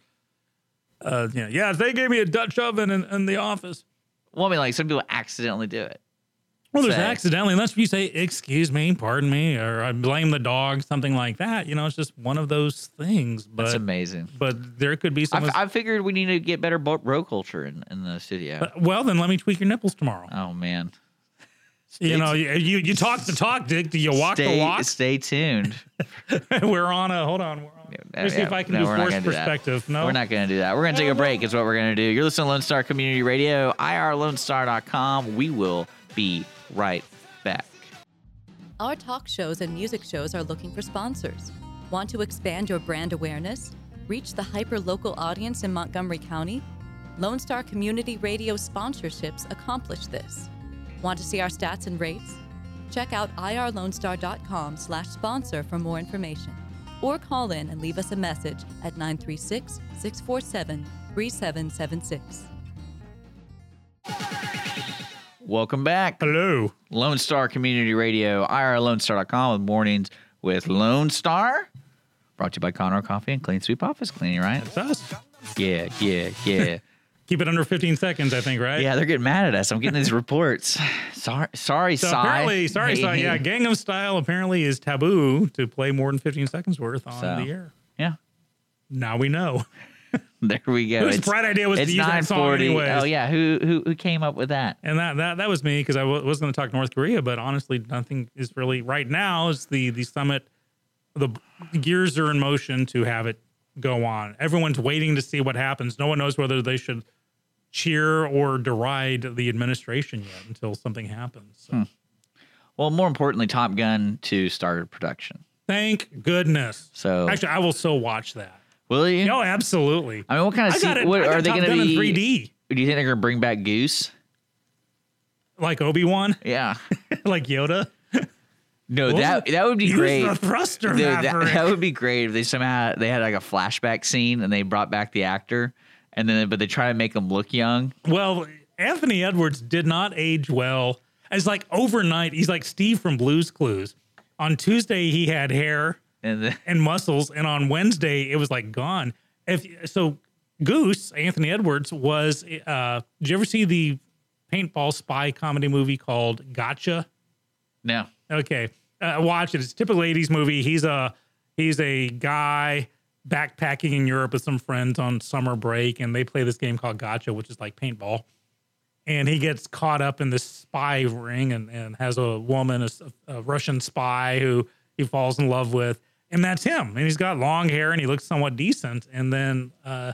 uh, yeah, yeah, they gave me a Dutch oven in, in the office. Well, I mean, like some people accidentally do it. Well, there's Say. accidentally, unless you say, excuse me, pardon me, or I blame the dog, something like that. You know, it's just one of those things. That's amazing. but there could be some I, f- I figured we need to get better bro culture in, in the studio. Uh, well, then let me tweak your nipples tomorrow. oh man, you know, you, you you talk the talk, Dick. Do you walk stay the walk? stay tuned. we're on a hold on. We're on. Let me see if I can No, do we're force gonna do perspective. No, We're not going to do that. We're going to take a break. Is what we're going to do. You're listening to Lone Star Community Radio, irlonestar.com. We will be right back. Our talk shows and music shows are looking for sponsors. Want to expand your brand awareness? Reach the hyper-local audience in Montgomery County? Lone Star Community Radio sponsorships accomplish this. Want to see our stats and rates? Check out irlonestar.com slash sponsor for more information. Or call in and leave us a message at 936-647-3776. Welcome back. Hello. Lone Star Community Radio, irlonestar.com with mornings with Lone Star. Brought to you by Conroe Coffee and Clean Sweep Office Cleaning, right? It's us. Yeah, yeah, yeah. Keep it under 15 seconds, I think, right? yeah, they're getting mad at us. I'm getting these reports. Sorry, sorry, So Cy. apparently, sorry, Hey, yeah. Gangnam Style apparently is taboo to play more than 15 seconds worth on So, the air. Yeah, Now we know. there we go. Whose It's- bright idea was to use that song 9:40. anyways? Oh yeah, who who who came up with that? And that that, that was me because I w- was going to talk North Korea, but honestly, nothing is really right now. Is the the summit, the gears are in motion to have it go on. Everyone's waiting to see what happens. No one knows whether they should cheer or deride the administration yet until something happens. So, hmm. Well, more importantly, Top Gun 2 started production. Thank goodness. So Actually, I will still watch that. Will you? No, absolutely. I mean, what kind of I got se- it. what I got are they Top going to Gun be? in 3D, Do you think they're going to bring back Goose? like Obi Wan, Yeah. like Yoda. No, that that would be Use great. the thruster, Dude, that, Maverick. that would be great if they somehow they had like a flashback scene and they brought back the actor, and then but they try to make him look young. Well, Anthony Edwards did not age well. It's like overnight, he's like Steve from Blues Clues. On Tuesday, he had hair And then, and muscles, and on Wednesday, it was like gone. If so, Goose Anthony Edwards was. Uh, did you ever see the paintball spy comedy movie called Gotcha? no, Okay, uh, watch it. It's a typical '80s movie. He's a he's a guy backpacking in Europe with some friends on summer break, and they play this game called Gotcha, which is like paintball. And he gets caught up in this spy ring, and, and has a woman, a, a Russian spy, who he falls in love with, and that's him. And he's got long hair, and he looks somewhat decent. And then uh,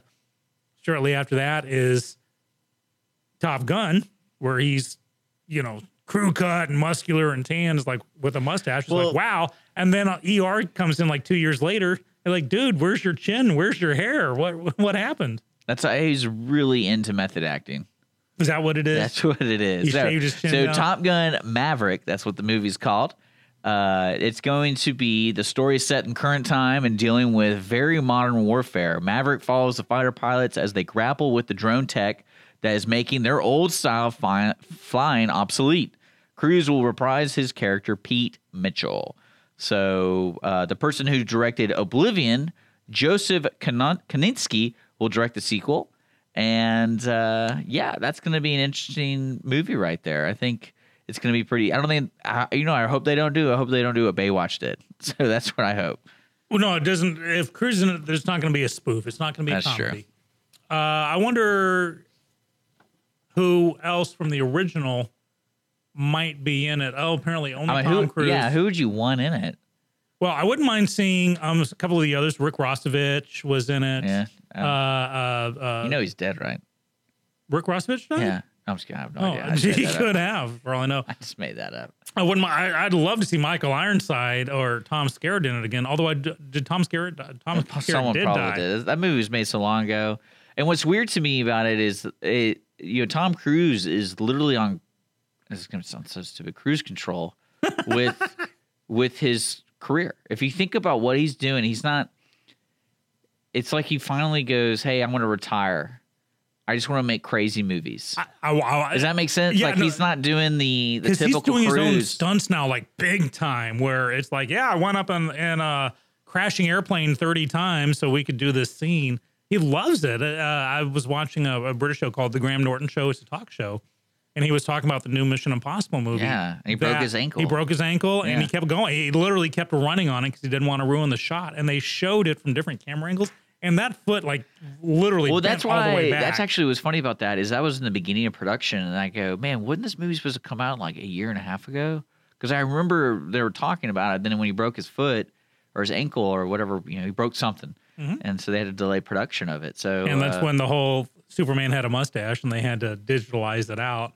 shortly after that is Top Gun, where he's you know, crew cut and muscular and tan is like with a mustache. It's Well- like, wow. And then uh, ER comes in like two years later. They're like, dude, where's your chin? Where's your hair? What what happened? that's why he's really into method acting. Is that what it is? That's what it is. He so, shaved his chin so. Top Gun Maverick, that's what the movie's called. Uh, it's going to be the story set in current time and dealing with very modern warfare. Maverick follows the fighter pilots as they grapple with the drone tech that is making their old style fi- flying obsolete. Cruise will reprise his character Pete Mitchell. So uh, the person who directed Oblivion, Joseph Kanin- Kaninsky, will direct the sequel. And uh, yeah, that's going to be an interesting movie right there. I think it's going to be pretty. I don't think I, you know. I hope they don't do. I hope they don't do what Baywatch did. So that's what I hope. Well, no, it doesn't. If Cruise in it, there's not going to be a spoof. It's not going to be That's comedy. Uh, I wonder who else from the original might be in it. Oh, apparently only I mean, Tom who? Cruise. Yeah, who would you want in it? Well, I wouldn't mind seeing um, a couple of the others. Rick Rossovich was in it. Yeah, Uh, uh, uh, you know he's dead, right? Rick Rossovich died? Yeah, I'm just. I have no Oh, idea. He that up. could have, for all I know. I just made that up. I wouldn't. I, I'd love to see Michael Ironside or Tom Skerritt in it again. Although I did Tom Skerritt. Tom Skerritt Someone did probably die. did. That movie was made so long ago. And what's weird to me about it is, it, you know, Tom Cruise is literally on. This is going to sound so stupid. Cruise control with with his career. If you think about what he's doing, he's not. It's like he finally goes, "Hey, I'm going to retire. I just want to make crazy movies." I, I, Does that make sense? Yeah, like no, he's not doing the the because he's typical doing his own stunts now, like big time. Where it's like, yeah, I went up in in a crashing airplane thirty times so we could do this scene. He loves it. Uh, I was watching a, a British show called The Graham Norton Show. It's a talk show, and he was talking about the new Mission Impossible movie. Yeah, and he broke his ankle. He broke his ankle, and he kept going. He literally kept running on it because he didn't want to ruin the shot. And they showed it from different camera angles, and that foot, like, literally, Well, that's all the why. way back. That's actually what's funny about that is that was in the beginning of production, and I go, man, wasn't this movie supposed to come out like a year and a half ago? Because I remember they were talking about it. Then when he broke his foot or his ankle or whatever, you know, he broke something, and so they had to delay production of it. So Mm-hmm. and that's uh, when the whole Superman had a mustache, and they had to digitalize it out.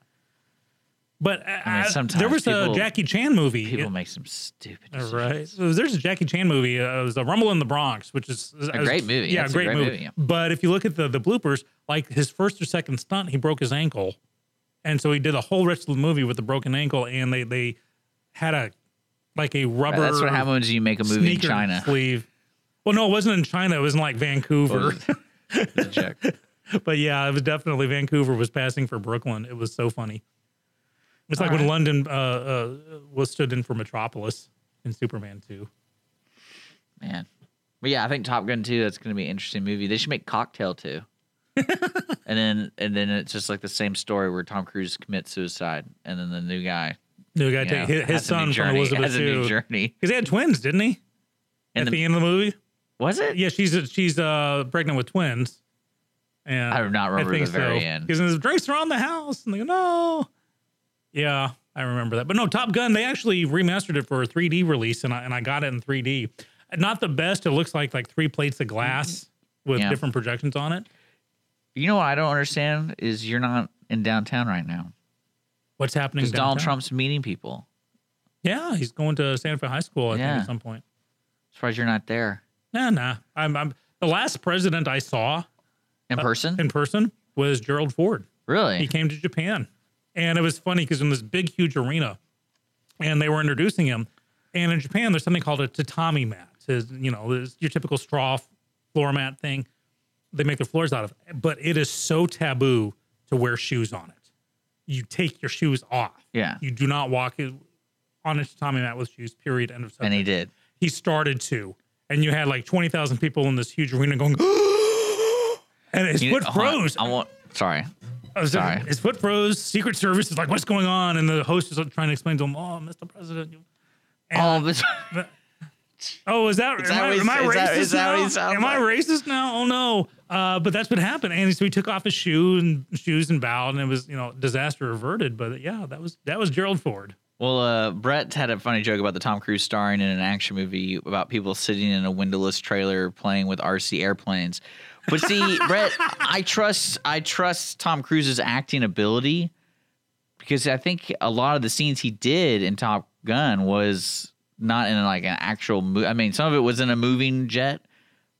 But uh, I mean, uh, sometimes there was people- a Jackie Chan movie. people It- make some stupid. Decisions. right. So there's a Jackie Chan movie. Uh, it was a Rumble in the Bronx, which is A great movie. Yeah, a great, great movie. movie, yeah. But if you look at the the bloopers, like his first or second stunt, he broke his ankle, and so he did the whole rest of the movie with a broken ankle, and they they had a like a Right, rubber. That's what happens when you make a movie in China. sleeve. Well, no, it wasn't in China. It was in like Vancouver. A but yeah, it was definitely Vancouver was passing for Brooklyn. It was so funny. It's like All when. London uh, uh, was stood in for Metropolis in Superman 2. Man. But yeah, I think Top Gun 2, that's going to be an interesting movie. They should make Cocktail 2. and then and then it's just like the same story where Tom Cruise commits suicide and then the new guy New guy take know, his, his has a new son from journey- Elizabeth has a new 2. journey. Because he had twins, didn't he? And At the- the, end of the movie? Was it? Yeah, she's she's uh, pregnant with twins. And I do not remember the very end. Because drinks around the house, and they go, no. Yeah, I remember that. But no, Top Gun, they actually remastered it for a 3D release, and I, and I got it in 3D. Not the best. It looks like like three plates of glass mm-hmm. with Yeah. different projections on it. You know what I don't understand is you're not in downtown right now What's happening? because Donald? Trump's meeting people. Yeah, he's going to Santa Fe High School. I think Yeah. at some point. Surprised you're not there Nah, nah. I'm, I'm the last president I saw in uh, person. in person was Gerald Ford. Really? He came to Japan. And it was funny because in this big, huge arena, and they were introducing him. And in Japan, there's something called a tatami mat. It's, you know, it's your typical straw floor mat thing they make their floors out of. But it is so taboo to wear shoes on it. You take your shoes off. Yeah. You do not walk on a tatami mat with shoes, period. End of And he did. he started to, and you had like twenty thousand people in this huge arena going, and his You- foot froze. I want. Sorry. I was- sorry. His foot froze. Secret Service is like, "What's going on?" And the host is trying to explain to him, "Oh, Mr. President." And, All this. oh, is that, Is that am, I, am I? Is racist that- that now? Am I racist now? Oh no! Uh, but that's what happened, and so he took off his shoe and shoes and bowed, and it was you know disaster averted. But yeah, that was that was Gerald Ford. Well, uh, Brett had a funny joke about the Tom Cruise starring in an action movie about people sitting in a windowless trailer playing with RC airplanes. But see, Brett, I trust I trust Tom Cruise's acting ability because I think a lot of the scenes he did in Top Gun was not in like an actual movie. I mean, some of it was in a moving jet,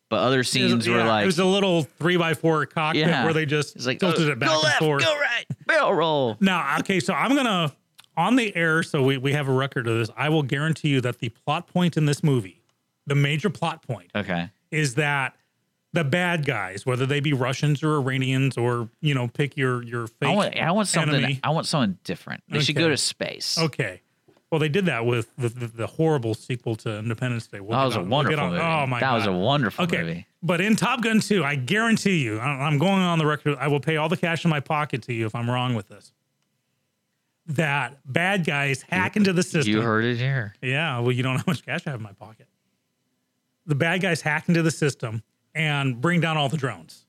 but other It was- scenes were yeah, like it was a little three by four cockpit yeah, where they just like tilted oh, it back go and left, forth. go right, barrel roll. Now, okay, so I'm gonna on the air, so we, we have a record of this. I will guarantee you that the plot point in this movie, the major plot point, Okay, is that the bad guys, whether they be Russians or Iranians or you know, pick your your fake I want I want something enemy. I want something different. They should go to space. Okay. Well, they did that with the, the, the horrible sequel to Independence Day. We'll That was a on- we'll wonderful on- movie. Oh my that god, was a wonderful Okay, movie. but in Top Gun 2, I guarantee you, I'm going on the record. I will pay all the cash in my pocket to you if I'm wrong with this. that bad guys hack into the system. You heard it here. Yeah, well, you don't know how much cash I have in my pocket. The bad guys hack into the system and bring down all the drones.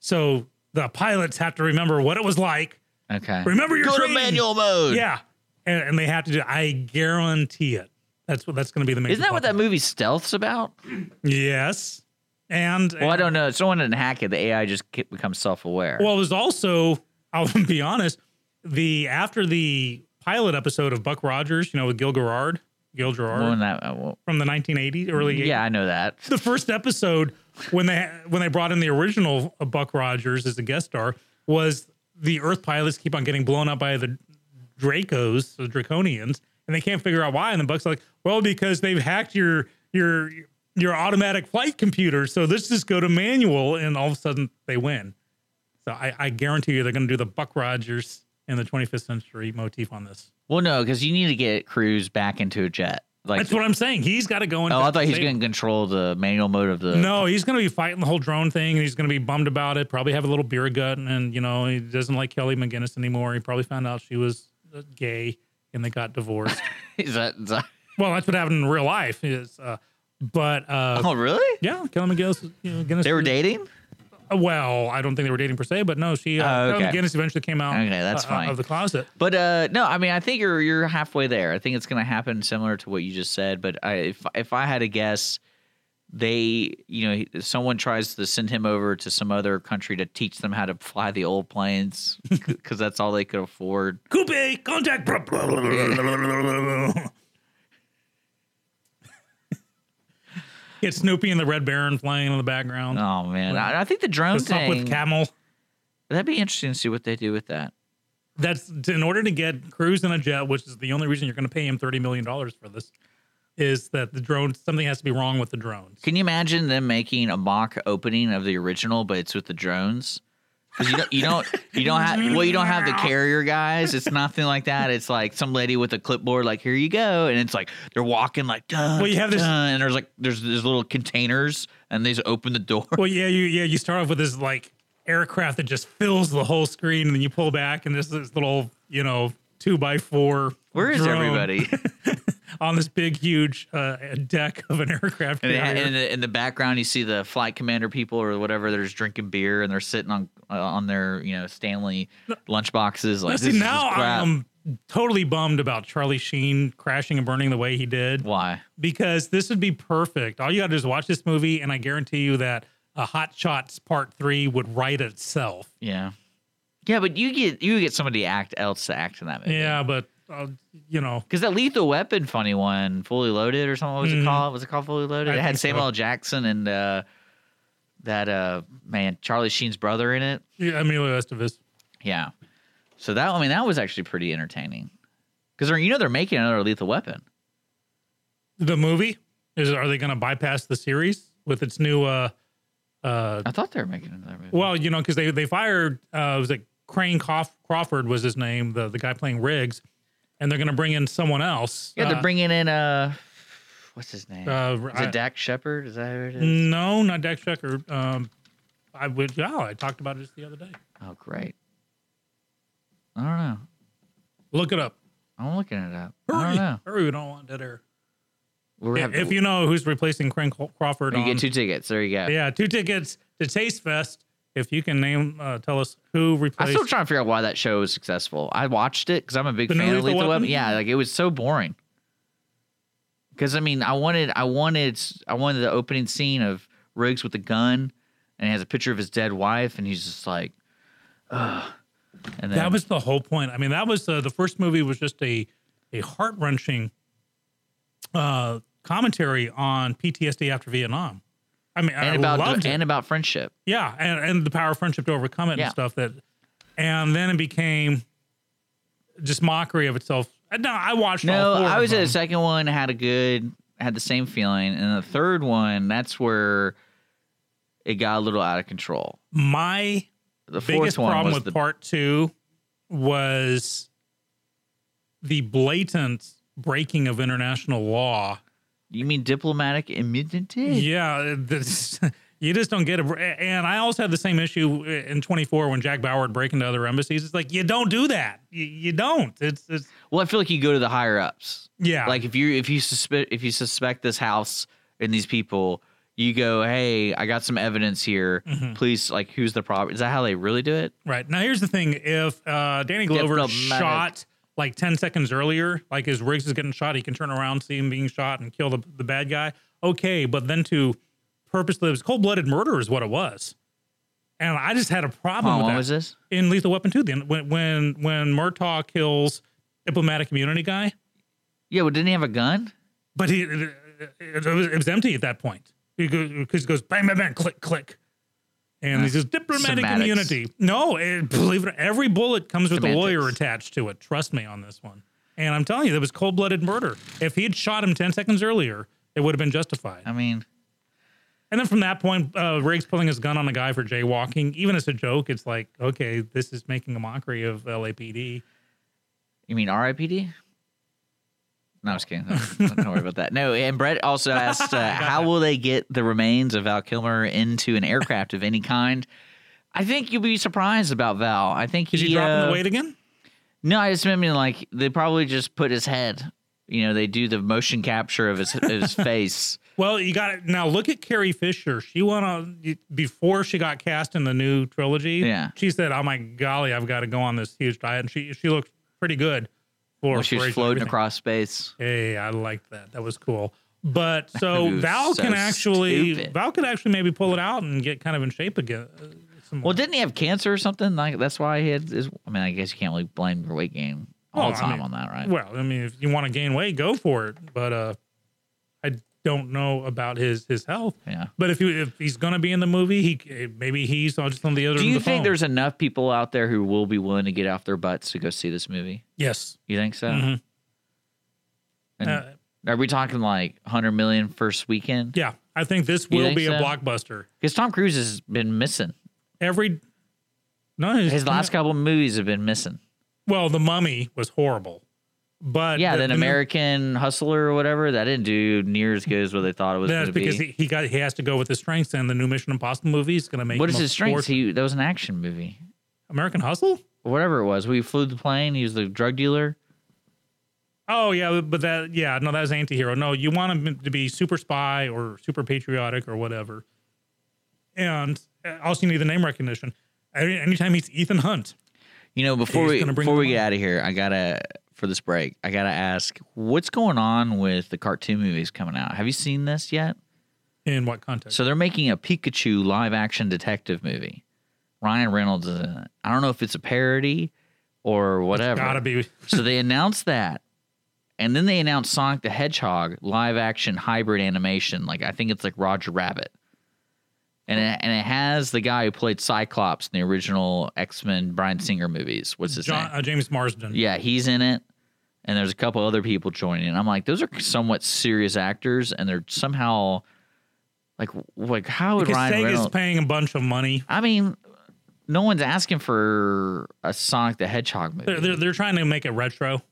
So the pilots have to remember what it was like. Okay. Remember your Go to manual mode. Yeah, and, and they have to do. I guarantee it. That's what that's going to be the major. Isn't that what that movie Stealth's about? Yes, and Well, I don't know. Someone didn't hack it. The AI just becomes self-aware. Well, there's also, I'll be honest, the after the pilot episode of Buck Rogers, you know, with Gil Gerard, Gil Gerard Well, that, uh, well, from the 1980s, early 80s. yeah, I know that. The first episode when they when they brought in the original Buck Rogers as a guest star was the Earth pilots keep on getting blown up by the Dracos, the Draconians, and they can't figure out why. And the Buck's like, well, because they've hacked your your your automatic flight computer, so let's just go to manual, and all of a sudden they win. So I, I guarantee you they're going to do the Buck Rogers in the 25th century motif on this. Well, no, because you need to get Cruise back into a jet. Like, That's what I'm saying. He's got to go in. oh, I thought he's going to control the manual mode of the. No, he's going to be fighting the whole drone thing, and he's going to be bummed about it. Probably have a little beer gut, and you know he doesn't like Kelly McGinnis anymore. He probably found out she was uh, gay, and they got divorced. Is that, is that- well, that's what happened in real life. Is uh, but uh, oh, really? yeah, Kelly McGinnis. You know, McGinnis They were dating. Uh, Well, I don't think they were dating per se, but no, she. Uh, Oh, okay. McGinnis eventually came out. Okay, that's uh, fine. Of the closet. But uh, no, I mean, I think you're you're halfway there. I think it's going to happen similar to what you just said. But I, if if I had to guess, they, you know, someone tries to send him over to some other country to teach them how to fly the old planes because that's all they could afford. Coupe contact. Get Snoopy and the Red Baron playing in the background. Oh man, I, I think the drone What's up thing with Camel? that'd be interesting to see what they do with that. That's in order to get Cruise in a jet, which is the only reason you're going to pay him thirty million dollars for this. Is that the drone? Something has to be wrong with the drones. Can you imagine them making a mock opening of the original, but it's with the drones? Because you don't, you don't, you don't have. Well, you don't have the carrier guys. It's nothing like that. It's like some lady with a clipboard, like here you go, and it's like they're walking like. Well, you have this- and there's like there's there's little containers, and they just open the door. Well, yeah, you yeah you start off with this like aircraft that just fills the whole screen, and then you pull back, and there's this little you know two by four. Where is drone everybody? on this big huge uh, deck of an aircraft And carrier? in the, in the background, you see the flight commander people or whatever. They're just drinking beer and they're sitting on uh, on their you know Stanley lunch boxes. Like Now, see, now. I'm totally bummed about Charlie Sheen crashing and burning the way he did Why? because this would be perfect. All you got to do is watch this movie, and I guarantee you that a Hot Shots Part Three would write itself. Yeah. Yeah, but you get you get somebody act else to act in that movie. Yeah, but uh, you know, Because that Lethal Weapon funny one, Fully Loaded or something, what was it called? Was it called Fully Loaded? Mm-hmm. I it had so. Samuel L. Jackson and uh, that uh man Charlie Sheen's brother in it. yeah, Emilio Estevez. Yeah. So that I mean that was actually pretty entertaining. Because you know they're making another Lethal Weapon. The movie is are they going to bypass the series with its new? uh uh I thought they were making another movie. Well, you know, because they they fired uh was it Clayne Crawford was his name, the the guy playing Riggs, and they're going to bring in someone else. yeah, they're Uh, bringing in uh, what's his name? Uh, is I- it Dax Shepard? Is that who it is? No, not Dax Shepard. Um, I would. Yeah, I talked about it just the other day. Oh, great. I don't know. Look it up. I'm looking it up. I Hurry, don't know. hurry! We don't want dead air. We're If, having- if you know who's replacing Craw- Crawford, you on, get two tickets. There you go. yeah, two tickets to Taste Fest. If you can name, uh, tell us who replaced. I'm still trying to figure out why that show was successful. I watched it because I'm a big The fan of Lethal Weapon. Weapon? Yeah, like it was so boring. Because I mean, I wanted, I wanted, I wanted the opening scene of Riggs with a gun, and he has a picture of his dead wife, and he's just like, ugh. And then that was the whole point. I mean, that was uh, the first movie was just a a heart wrenching uh, commentary on PTSD after Vietnam. I mean, I and about loved it. and about friendship. Yeah, and, and the power of friendship to overcome it Yeah. and stuff that and then it became just mockery of itself. Uh, No, I watched No, I was at the second one, had a good, had the same feeling, and the third one, that's where it got a little out of control. My The fourth biggest one problem with the part two was the blatant breaking of international law. You mean diplomatic immunity? Yeah, this, You just don't get it. And I also had the same issue in 24 when Jack Bauer would break into other embassies. It's like you don't do that. You, you don't. It's, it's Well, I feel like you go to the higher ups. yeah. Like if you if you suspect if you suspect this house and these people, you go, hey, I got some evidence here. Mm-hmm. Please, like, who's the problem? Is that how they really do it? right now, here's the thing: if uh, Danny Glover shot like 10 seconds earlier, like his Riggs is getting shot, he can turn around, see him being shot, and kill the the bad guy. Okay, but then to purposely, it was cold blooded murder, is what it was. And I just had a problem Oh, with what that. was this? in Lethal Weapon 2. Then when when when Murtaugh kills diplomatic immunity guy, Yeah, well, didn't he have a gun? but he it, it, was, it was empty at that point because he goes bang bang bang click click, and he says diplomatic Semantics. immunity. No, it, believe it, every bullet comes with a lawyer attached to it. Trust me on this one. And I'm telling you, that was cold blooded murder. If he had shot him 10 seconds earlier, it would have been justified. I mean, And then from that point, uh, Riggs pulling his gun on a guy for jaywalking, even as a joke, it's like, okay, this is making a mockery of LAPD. you mean R.I.P.D. No, I was kidding. Don't, don't worry about that. No, and Brett also asked, uh, how will they get the remains of Val Kilmer into an aircraft of any kind? I think you'll be surprised about Val. I think Is he, he dropping uh, the weight again? No, I just mean like they probably just put his head. You know, they do the motion capture of his his face. Well, you got it. Now look at Carrie Fisher. She went on before she got cast in the new trilogy. Yeah. She said, "Oh my golly, I've got to go on this huge diet," and she she looked pretty good. For When she was floating across space. Hey, I liked that. That was cool. But so Val so can actually stupid. Val could actually maybe pull it out and get kind of in shape again. uh. Well, didn't he have cancer or something? Like that's why he had. His, I mean, I guess you can't really blame your weight gain all Well, the I time mean, on that, right? Well, I mean, if you want to gain weight, go for it. But uh, I don't know about his his health. Yeah. But if he if he's gonna be in the movie, he maybe he's on just on the other. Do you think phone. there's enough people out there who will be willing to get off their butts to go see this movie? yes? You think so? Mhm. And Uh, are we talking like 100 million first weekend? yeah, I think this You will think be a blockbuster. Because Tom Cruise has been missing. Every no, his, His last couple movies have been missing. Well, the Mummy was horrible, but Yeah, the- American Hustler or whatever that didn't do near as good as what they thought it was That's to be. because he, he got he has to go with his strengths, and the new Mission Impossible movie is going to make what is his strength? fortune. He that was an action movie. American Hustle. Whatever it was. We flew the plane. He was the drug dealer. Oh yeah, but that yeah no that was anti-hero. No, you want him to be super spy or super patriotic or whatever. And uh, also you need the name recognition. Anytime he's Ethan Hunt, You know, before we before we get out of here, I gotta for this break. I gotta ask, what's going on with the cartoon movies coming out? Have you seen this yet? in what context? So they're making a Pikachu live action detective movie. Ryan Reynolds is in it. I don't know if it's a parody or whatever. Gotta be. so they announced that. And then they announced Sonic the Hedgehog live action hybrid animation. Like I think it's like Roger Rabbit. And it, and it has the guy who played Cyclops in the original X Men Bryan Singer movies. What's his John, name? uh, James Marsden. Yeah, he's in it. And there's a couple other people joining. And I'm like, those are somewhat serious actors, and they're somehow like like how would because Ryan Sega's Reynolds? paying a bunch of money. I mean, no one's asking for a Sonic the Hedgehog movie. They're, they're they're trying to make it retro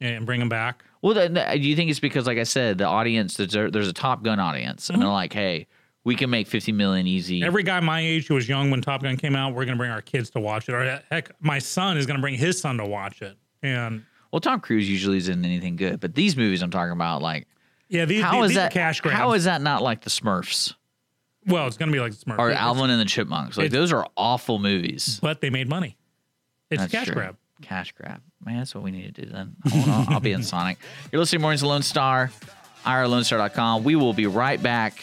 and bring him back. well, do you think it's because, like I said, the audience there's a, there's a Top Gun audience, and they're like, hey, we can make 50 million easy. Every guy my age who was young when Top Gun came out, we're gonna bring our kids to watch it. Or heck, my son is gonna bring his son to watch it. And well, Tom Cruise usually isn't anything good, but these movies I'm talking about, like, yeah, these, how these, is these that cash grabs? How is that not like the Smurfs well, it's gonna be like Smurfs. or Alvin and the Chipmunks? Like, those are awful movies. but they made money. It's That's cash true. grab. Cash grab. Man, that's what we need to do then. I'll, I'll- I'll be in Sonic. You're listening to Mornings Lone Star, irlonestar.com. We will be right back,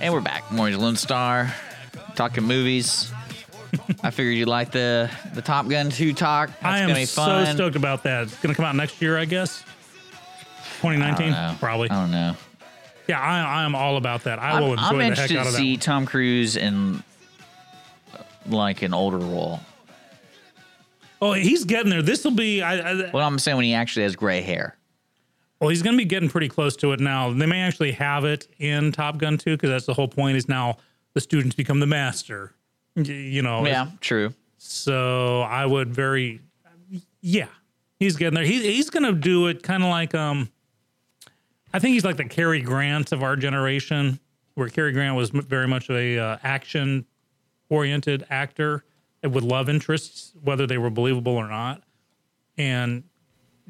And we're back. Mornings of Lone Star, talking movies. I figured you'd like the the Top Gun 2 talk. That's I am gonna be fun. so stoked about that. It's gonna come out next year, I guess. 2019, know. probably. I don't know. Yeah, I, I am all about that. I will I'm, enjoy I'm the heck out to see that. Tom Cruise in like an older role. Oh, he's getting there. This will be. I, I, Well, I'm saying when he actually has gray hair. Well, he's going to be getting pretty close to it now. They may actually have it in Top Gun 2 because that's the whole point. Is now the students become the master. Y- You know. Yeah, true. So I would very, yeah, he's getting there. He, he's going to do it kind of like um, I think he's like the Cary Grant of our generation, where Cary Grant was very much a uh, action oriented actor with love interests, whether they were believable or not. And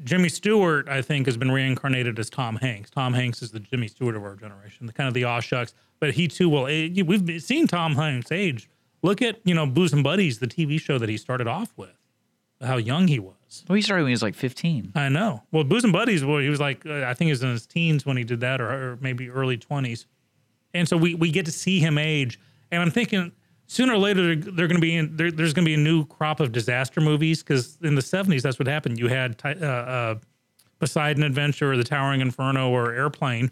Jimmy Stewart, I think, has been reincarnated as Tom Hanks. Tom Hanks is the Jimmy Stewart of our generation, the kind of the aw shucks. But he too will. age. We've seen Tom Hanks age. Look at you know Bosom Buddies, the TV show that he started off with, how young he was. Well, he started when he was like 15. I know. Well, Bosom Buddies, well, he was like, uh, I think he was in his teens when he did that, or, or maybe early 20s. And so we, we get to see him age. And I'm thinking sooner or later, they're, going to be in, there, there's going to be a new crop of disaster movies because in the 70s, that's what happened. You had uh, uh, Poseidon Adventure, or The Towering Inferno, or Airplane,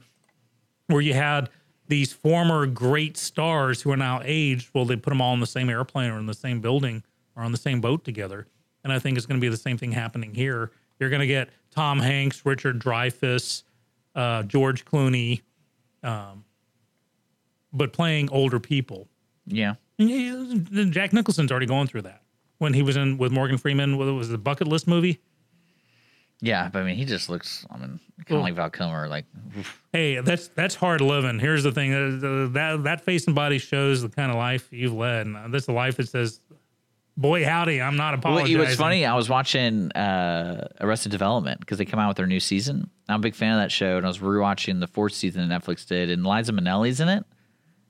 where you had these former great stars who are now aged. Well, they put them all in the same airplane or in the same building or on the same boat together. And I think it's going to be the same thing happening here. You're going to get Tom Hanks, Richard Dreyfuss, uh, George Clooney, um, but playing older people. Yeah. Yeah, Jack Nicholson's already going through that when he was in with Morgan Freeman. What was the Bucket List movie? Yeah, but I mean, he just looks, I mean, kind Well- of like Val Kilmer. Like, oof. Hey, that's that's hard living. Here's the thing: uh, that that face and body shows the kind of life you've led. And that's a life that says, "Boy, howdy, I'm not Well, apologizing." it was funny. I was watching uh, Arrested Development because they come out with their new season. I'm a big fan of that show, and I was rewatching the fourth season that Netflix did, and Liza Minnelli's in it.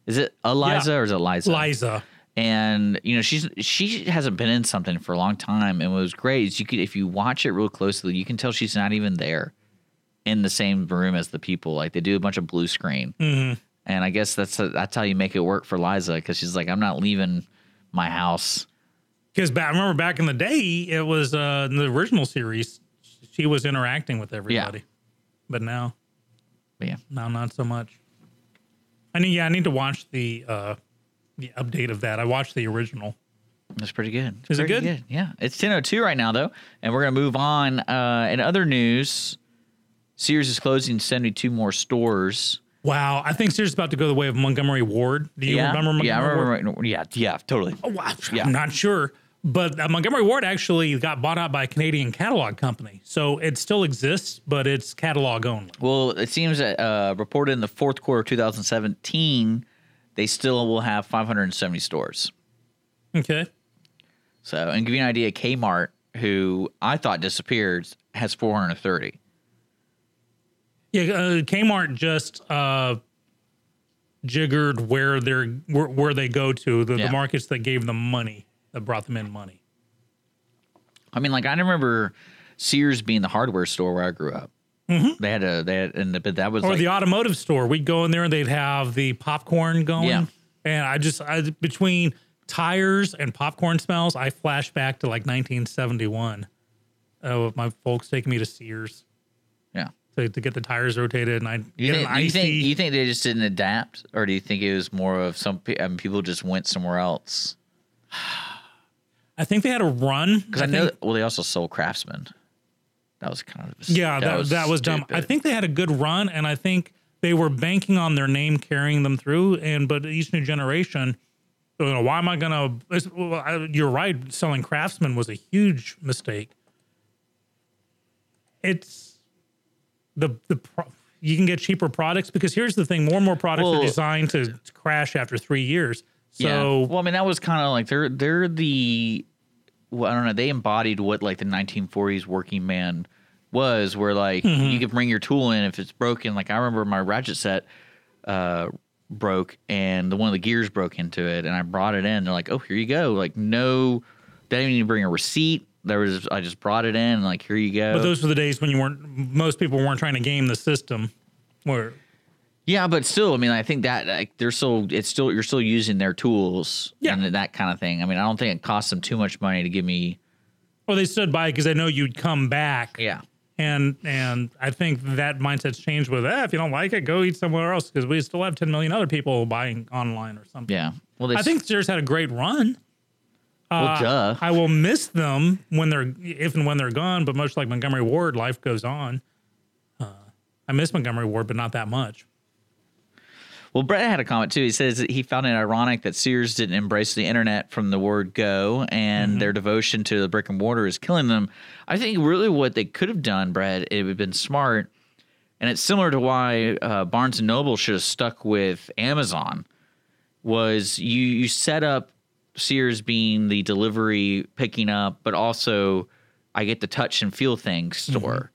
Is it Eliza Yeah. or is it Liza? Liza. And you know she's she hasn't been in something for a long time, and what was great is you could if you watch it real closely, you can tell she's not even there in the same room as the people. Like they do a bunch of blue screen, Mhm. and I guess that's that's how you make it work for Liza because she's like, I'm not leaving my house. Because I remember back in the day, it was uh, in the original series, she was interacting with everybody. But now, yeah, now not so much. I need, yeah, I need to watch the uh, the update of that. I watched the original. That's pretty good. It's Is it pretty good? Yeah. It's 10.02 right now, though. And we're going to move on. Uh, in other news, Sears is closing 72 more stores. Wow, I think Sears is about to go the way of Montgomery Ward. Do you yeah. remember Montgomery Yeah, I Ward? remember. Yeah, yeah, totally. Oh, wow. Yeah. I'm not sure. But uh, Montgomery Ward actually got bought out by a Canadian catalog company. So it still exists, but it's catalog only. Well, it seems that uh, reported in the fourth quarter of 2017, they still will have 570 stores. Okay. So, and give you an idea, Kmart, who I thought disappeared, has 430. Yeah, uh, Kmart just uh, jiggered where they're where, where they go to the, Yeah. the markets that gave them money that brought them in money. I mean, like I remember Sears being the hardware store where I grew up. They had a they had, and but that was or like, the automotive store. We'd go in there and they'd have the popcorn going. Yeah. And I just I between tires and popcorn smells, I flash back to like 1971. Uh, with my folks taking me to Sears yeah. to, to get the tires rotated, and I You think, you think you think they just didn't adapt, or do you think it was more of some pe- um, people just went somewhere else? I think they had a run Because I, know, think- well, they also sold Craftsman. That was kind of Yeah, that, that was, dumb. I think they had a good run, and I think they were banking on their name carrying them through. And but each new generation, you know, why am I gonna? Well, I, you're right. Selling Craftsman was a huge mistake. It's the the pro, you can get cheaper products because here's the thing: more and more products Well- are designed to crash after three years. So yeah. Well, I mean, that was kind of like they're they're the well, I don't know. They embodied what like the 1940s working man was, where like Mm-hmm. you could bring your tool in if it's broken. Like I remember my ratchet set uh, broke, and the one of the gears broke into it, and I brought it in. They're like, "Oh, here you go." Like no, they didn't even bring a receipt. There was I just brought it in, and like here you go. but those were the days when you weren't. Most people weren't trying to game the system. Where Yeah, but still, I mean, I think that like they're still it's still you're still using their tools Yeah. and that kind of thing. I mean, I don't think it costs them too much money to give me well, they stood by because they know you'd come back. yeah. And and I think that mindset's changed with eh, if you don't like it, go eat somewhere else because we still have 10 million other people buying online or something. Yeah. Well, they I think Sears had a great run. Well, Uh, duh. I will miss them when they're if and when they're gone. But much like Montgomery Ward, life goes on. Uh, I miss Montgomery Ward, but not that much. Well, Brett had a comment too. He says that he found it ironic that Sears didn't embrace the internet from the word go, and Mm-hmm. their devotion to the brick and mortar is killing them. I think really what they could have done, Brett, it would have been smart, and it's similar to why uh, Barnes and Noble should have stuck with Amazon. Was you you set up Sears being the delivery picking up, but also I get the touch and feel thing store.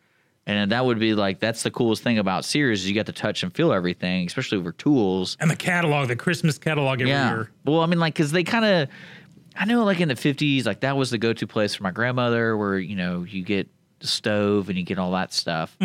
And that would be like that's the coolest thing about Sears is you got to touch and feel everything, especially over tools. And the catalog, the Christmas catalog every year. Well, I mean, like, cause they kind of, I know, like in the fifties, like that was the go-to place for my grandmother, where you know you get the stove and you get all that stuff.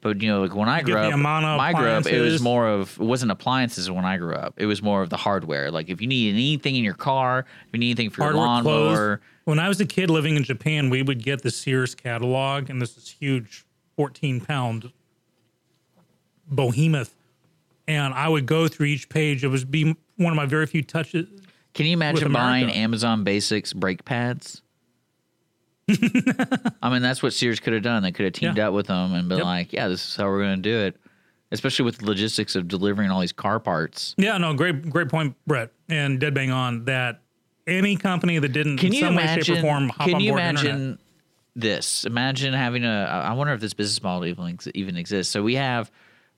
But you know, like when I Mm-hmm. grew up, I grew up, it was more of it wasn't appliances when I grew up. It was more of the hardware. Like if you need anything in your car, if you need anything for your Hardware lawnmower, clothes. When I was a kid living in Japan, we would get the Sears catalog, and this is huge, fourteen pound behemoth. And I would go through each page. It was be one of my very few touches. Can you imagine buying Amazon Basics brake pads? I mean, that's what Sears could have done. They could have teamed Yeah. up with them and been Yep. like, "Yeah, this is how we're going to do it." Especially with the logistics of delivering all these car parts. Yeah, no, great, great point, Brett, and dead bang on that. Any company that didn't, Can in you some way, imagine? shape, or form, hop can on you board the imagine this? Imagine having a. I wonder if this business model even even exists. So we have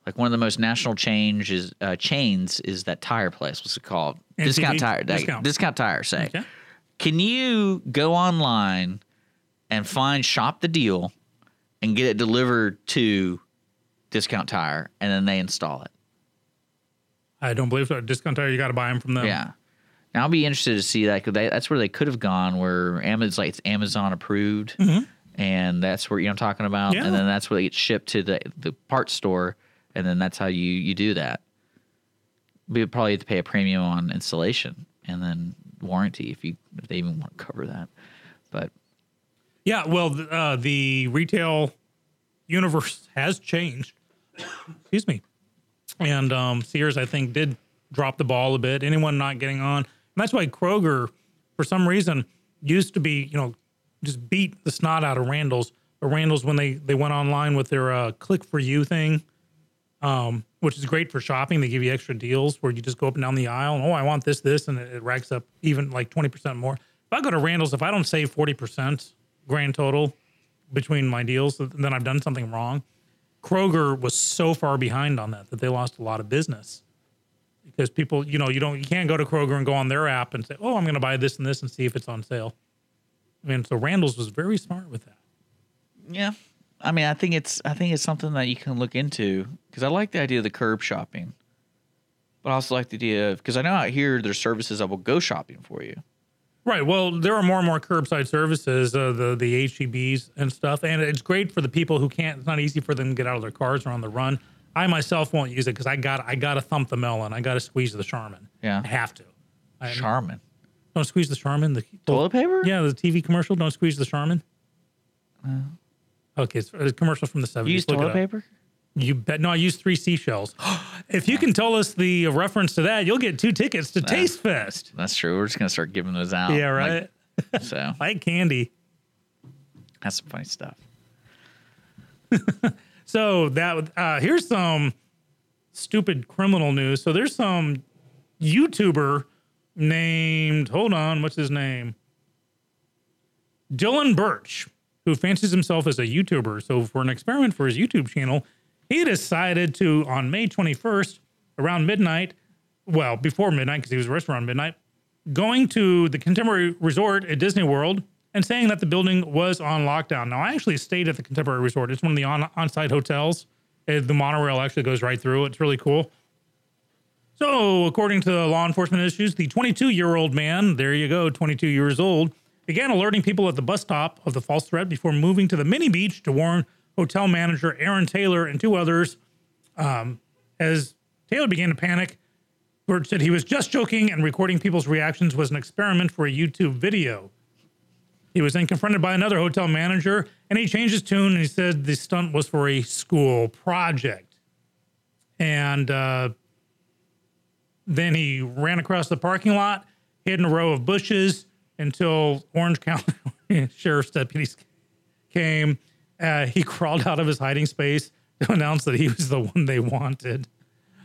like one of the most national change is uh, chains is that tire place. What's it called? Discount tire. Discount. Discount tire. Say. Okay. Can you go online and find shop the deal and get it delivered to Discount Tire and then they install it? I don't believe so. Discount tire, you got to buy them from them. Yeah. Now I'll be interested to see that because that's where they could have gone, where Amazon like it's Amazon approved, and that's where you know I'm talking about, Mm-hmm. Yeah. and then that's where they get shipped to the the parts store, and then that's how you you do that. We would probably have to pay a premium on installation and then warranty if you if they even want to cover that, but Yeah, well, uh, the retail universe has changed. Excuse me. And um, Sears, I think, did drop the ball a bit. Anyone not getting on. That's why Kroger, for some reason, used to be, you know, just beat the snot out of Randall's. But Randall's, when they, they went online with their uh, click for you thing, um, which is great for shopping, they give you extra deals where you just go up and down the aisle and, oh, I want this, this, and it, it racks up even like 20% more. If I go to Randall's, if I don't save 40% grand total between my deals, then I've done something wrong. Kroger was so far behind on that that they lost a lot of business because people, you know, you don't, you can't go to Kroger and go on their app and say, oh, I'm going to buy this and this and see if it's on sale. I mean, so Randall's was very smart with that. yeah. I mean, I think it's I think it's something that you can look into because I like the idea of the curb shopping, but I also like the idea of because I know out here there's services that will go shopping for you. Right. Well, there are more and more curbside services, uh, the the HEBs and stuff, and it's great for the people who can't. It's not easy for them to get out of their cars or on the run. I myself won't use it because I got I got to thump the melon. I got to squeeze the Charmin. Yeah. I have to. I, Charmin. Don't squeeze the Charmin. The Toilet paper? Yeah, the TV commercial. Don't squeeze the Charmin. Uh. okay, it's a commercial from the seventies. use toilet paper? You bet. No, I use three seashells. if you can tell us the reference to that, you'll get two tickets to Taste Fest. That's true. We're just gonna start giving those out. Yeah, like- right. so like candy. that's some funny stuff. So that uh, here's some stupid criminal news. So there's some YouTuber named hold on, what's his name? Dylan Birch, who fancies himself as a YouTuber. So for an experiment for his YouTube channel, he decided to on May 21st around midnight, well before midnight because he was arrested around midnight, going to the Contemporary Resort at Disney World and saying that the building was on lockdown. Now, I actually stayed at the Contemporary Resort. It's one of the on on-site hotels. Uh, The monorail actually goes right through. It's really cool. So, according to law enforcement issues, the 22-year-old man, there you go, 22 years old, began alerting people at the bus stop of the false threat before moving to the mini beach to warn hotel manager Aaron Taylor and two others. Um, as Taylor began to panic, Bird said he was just joking and recording people's reactions was an experiment for a YouTube video. He was then confronted by another hotel manager and he changed his tune and he said the stunt was for a school project. And uh, then he ran across the parking lot, hid in a row of bushes, until Orange County sheriff's deputies came. Uh, he crawled out of his hiding space to announce that he was the one they wanted.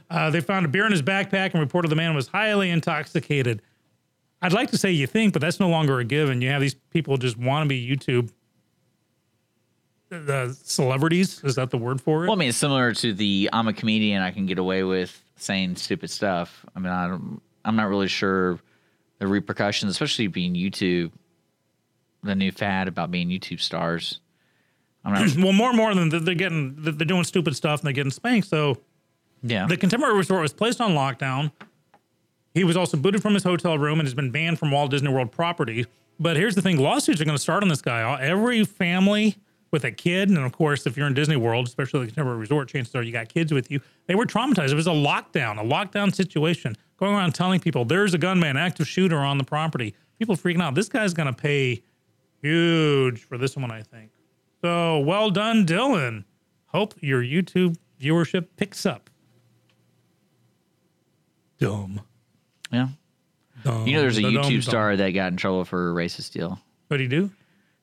Uh, they found a beer in his backpack and reported the man was highly intoxicated. I'd like to say you think, but that's no longer a given. You have these people just want to be YouTube uh, the celebrities. Is that the word for it? Well, I mean, it's similar to the I'm a comedian, I can get away with saying stupid stuff. I mean, I don't, I'm not really sure the repercussions, especially being YouTube, the new fad about being YouTube stars. I'm not, well, more and more than they're getting, they're doing stupid stuff and they're getting spanked. So yeah. the contemporary resort was placed on lockdown. He was also booted from his hotel room and has been banned from Walt Disney World property. But here's the thing: lawsuits are going to start on this guy. Uh, every family with a kid, and of course, if you're in Disney World, especially the contemporary resort, chances are you got kids with you. They were traumatized. It was a lockdown, a lockdown situation. Going around telling people there's a gunman, active shooter on the property. People freaking out. This guy's going to pay huge for this one, I think. So well done, Dylan. Hope your YouTube viewership picks up. Dumb. Yeah. You know, there's a YouTube star that got in trouble for a racist deal. What'd he do?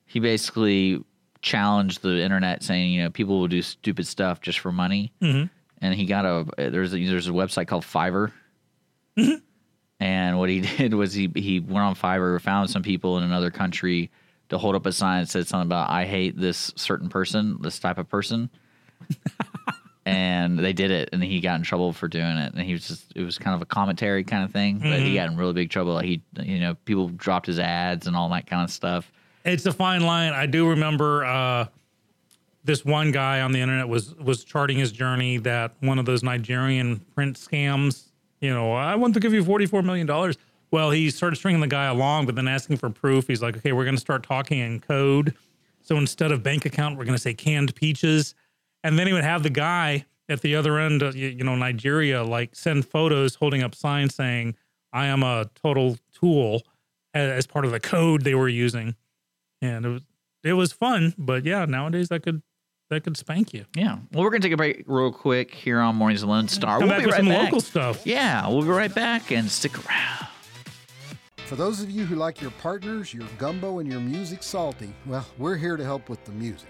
He basically challenged the internet, saying, you know, people will do stupid stuff just for money. Mhm. And he got a there's a, there's a website called Fiverr. Mm-hmm. And what he did was he he went on Fiverr, found some people in another country to hold up a sign that said something about I hate this certain person, this type of person. and they did it, and he got in trouble for doing it. And he was just it was kind of a commentary kind of thing, but Mm-hmm. he got in really big trouble. Like he you know people dropped his ads and all that kind of stuff. It's a fine line. I do remember uh, this one guy on the internet was was charting his journey that one of those Nigerian prince scams. You know, I want to give you forty four million dollars. Well, he started stringing the guy along, but then asking for proof. He's like, okay, we're going to start talking in code. So instead of bank account, we're going to say canned peaches. And then he would have the guy at the other end, of, you, you know, Nigeria, like send photos holding up signs saying, I am a total tool as, as part of the code they were using. And it was, it was fun, but yeah, nowadays that could, that could spank you. Yeah. Well, we're gonna take a break real quick here on Mornings of Lone Star. Come we'll back be with right some back. local stuff. Yeah, we'll be right back and stick around. For those of you who like your partners, your gumbo, and your music salty, well, we're here to help with the music.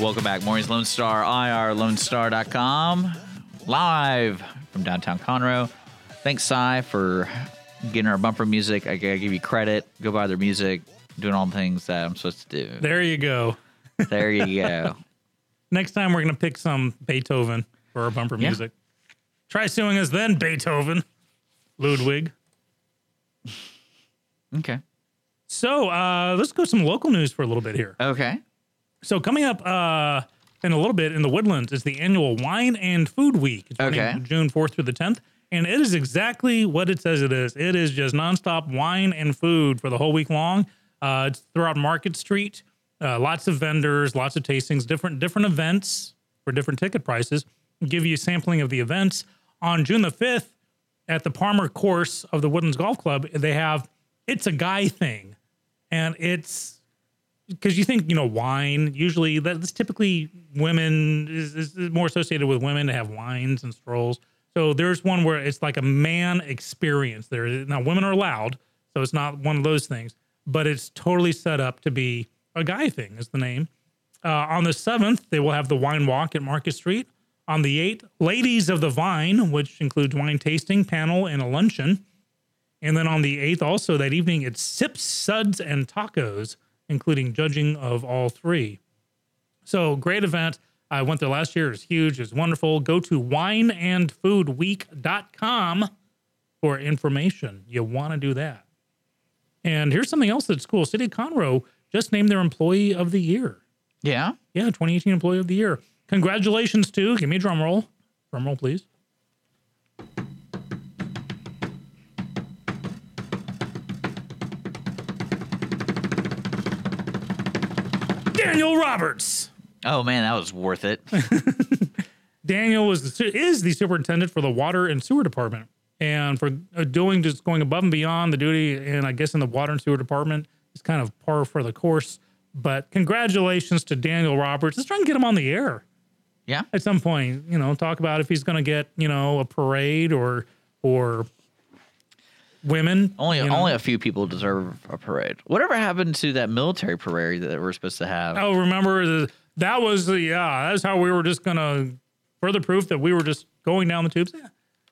Welcome back, Mornings Lone Star, IRLoneStar.com, live from downtown Conroe. Thanks, Cy, for getting our bumper music. I gotta give you credit. Go buy their music, doing all the things that I'm supposed to do. There you go. There you go. Next time we're going to pick some Beethoven for our bumper Yeah. music. Try suing us then, Beethoven. Ludwig. Okay. So uh, let's go some local news for a little bit here. Okay. So coming up uh, in a little bit in the Woodlands is the annual Wine and Food Week. It's Okay. June 4th through the 10th. And it is exactly what it says it is. It is just nonstop wine and food for the whole week long. Uh, it's throughout Market Street. Uh, lots of vendors, lots of tastings, different different events for different ticket prices. Give you a sampling of the events on June the 5th at the Palmer course of the Woodlands Golf Club. They have it's a guy thing, and it's because you think you know wine usually that's typically women is, is more associated with women to have wines and strolls. So there's one where it's like a man experience there. Now women are allowed so it's not one of those things but it's totally set up to be a guy thing is the name. Uh, on the 7th they will have the wine walk at market street. On the 8th ladies of the vine which includes wine tasting panel and a luncheon. And then on the 8th, also that evening, it's Sips, Suds, and Tacos, including judging of all three. So great event. I went there last year. It was huge. It was wonderful. Go to wineandfoodweek.com for information. You want to do that. And here's something else that's cool. City of Conroe just named their Employee of the Year. Yeah. Yeah, 2018 Employee of the Year. Congratulations to, give me a drum roll. Drum roll, please. Daniel Roberts. Oh man, that was worth it. Daniel was the, is the superintendent for the water and sewer department, and for uh, doing just going above and beyond the duty, and I guess in the water and sewer department is kind of par for the course. But congratulations to Daniel Roberts. Let's try and get him on the air Yeah. at some point. You know, talk about if he's going to get you know a parade or or women. Only you know. only a few people deserve a parade. Whatever happened to that military parade that we're supposed to have? Oh, remember the, that was the yeah. That's how we were just gonna further proof that we were just going down the tubes. Yeah.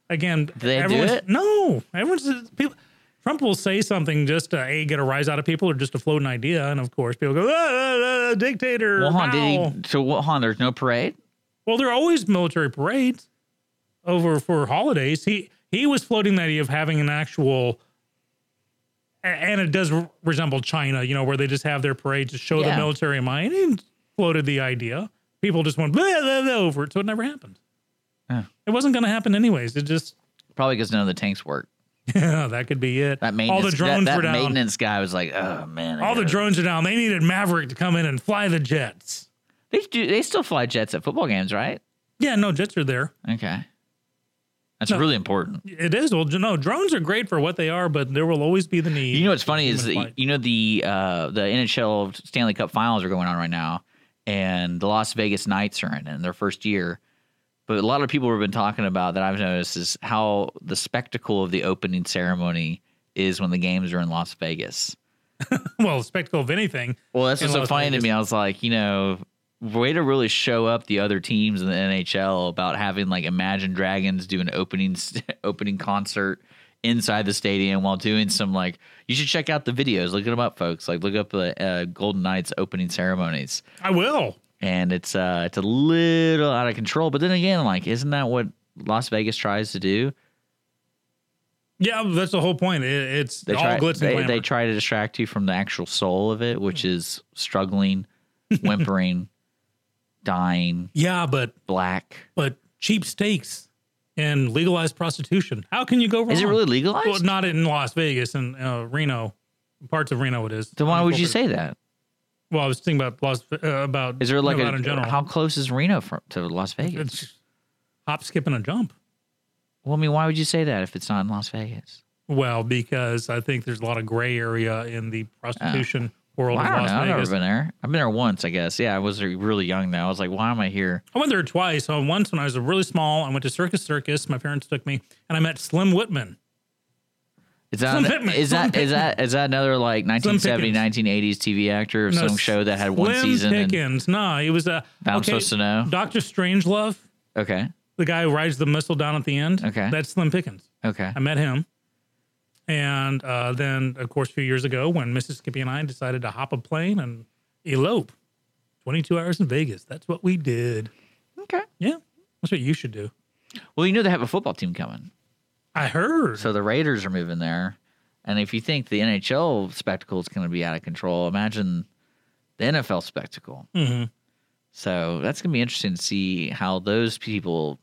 Again, they do it? No, everyone's people. Trump will say something just to a get a rise out of people or just to float an idea, and of course people go, ah, ah, ah, dictator. well, hon, now." did he? So, what, hon, there's no parade. Well, there are always military parades over for holidays. He he was floating the idea of having an actual, and it does re- resemble China, you know, where they just have their parade to show the military might. He floated the idea. People just went blah, blah, blah, over it, so it never happened. Yeah. It wasn't going to happen anyways. It just Probably because none of the tanks work. yeah, that could be it. That All maintenance, the drones that, that were down. maintenance guy was like, "Oh man, I All the gotta-" drones are down. They needed Maverick to come in and fly the jets. They do. They still fly jets at football games, right? Yeah, no jets are there. Okay, that's No. really important. It is. Well, no, drones are great for what they are, but there will always be the need. You know what's funny is that, you know the uh, the NHL Stanley Cup Finals are going on right now, and the Las Vegas Knights are in in their first year. But a lot of people have been talking about that I've noticed is how the spectacle of the opening ceremony is when the games are in Las Vegas. well, spectacle of anything. Well, that's what's so Las funny Vegas. to me. I was like, you know, way to really show up the other teams in the NHL about having like Imagine Dragons do an opening opening concert inside the stadium while doing some like you should check out the videos. Look them up, folks. Like look up the uh, Golden Knights opening ceremonies, I will. and it's uh it's a little out of control. But then again, like isn't that what Las Vegas tries to do? Yeah, that's the whole point. It, it's They all try glitz and they, they try to distract you from the actual soul of it, which is struggling, whimpering, dying, yeah, but black. but cheap steaks and legalized prostitution. How can you go wrong? Is it really legalized? Well, not in Las Vegas and uh, Reno. Parts of Reno, it is. then why would you say that? Well, I was thinking about Las uh, about Is there like a in general. how close is Reno from, to Las Vegas? it's hop, skip, and a jump. well, I mean, why would you say that if it's not in Las Vegas? Well, because I think there's a lot of gray area in the prostitution world Well, I don't know. I've never been there. I've been there once, I guess. Yeah, I was really young though. I was like, why am I here? I went there twice. So once when I was really small, I went to Circus Circus. My parents took me, and I met Slim Whitman. Is that Slim Pittman, is that is that is that another like 1970 1980s TV actor of No, some show that had one Slim season? And, Pickens. No, he was a. I'm supposed to know? Doctor Strangelove, okay, the guy who rides the missile down at the end. Okay. that's Slim Pickens. okay. I met him. And uh, then, of course, a few years ago, when Mrs. Skippy and I decided to hop a plane and elope, 22 hours in Vegas. That's what we did. Okay. Yeah, that's what you should do. Well, you know they have a football team coming, I heard. so the Raiders are moving there. And if you think the NHL spectacle is going to be out of control, imagine the NFL spectacle. Mhm. So that's going to be interesting to see how those people,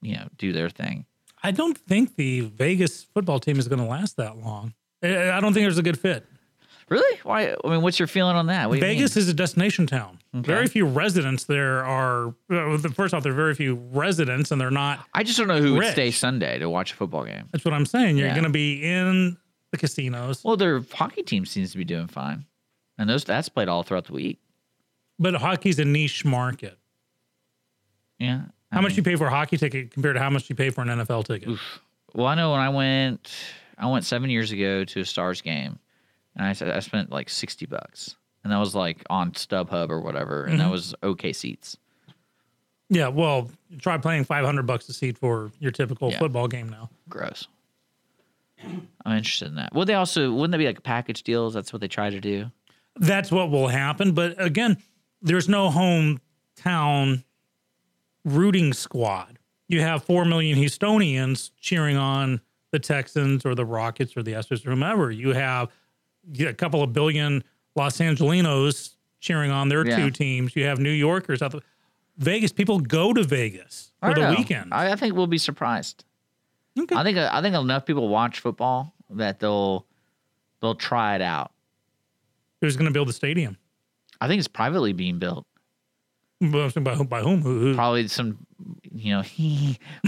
you know, do their thing. I don't think the Vegas football team is going to last that long. I don't think there's a good fit. Really? Why? I mean, what's your feeling on that? What do you Vegas is a destination town. Okay. Very few residents there are. The- first off, there are very few residents, and they're not. I just don't know who would stay Sunday to watch a football game. That's what I'm saying. You're Yeah. going to be in the casinos, Well, their hockey team seems to be doing fine, and those that's played all throughout the week. but hockey's a niche market. Yeah. I How much mean, you pay for a hockey ticket compared to how much you pay for an NFL ticket? Well, I know when I went, I went seven years ago to a Stars game, and I said I spent like sixty bucks, and that was like on StubHub or whatever, and that Mm-hmm. was okay seats. Yeah, well, try paying 500 bucks a seat for your typical Yeah. football game now. Gross. I'm interested in that. Would they also? Wouldn't that be like package deals? That's what they try to do. That's what will happen. But again, there's no hometown rooting squad. You have 4 million Houstonians cheering on the Texans or the Rockets or the Astros or whomever. You have a couple of billion Los Angelinos cheering on their Yeah. two teams. You have New Yorkers out Vegas. People go to Vegas for the know. weekend. I, I think we'll be surprised. Okay. I think I think enough people watch football that they'll they'll try it out. Who's going to build the stadium? I think it's privately being built. By whom? By whom? Who? who? Probably some, you know,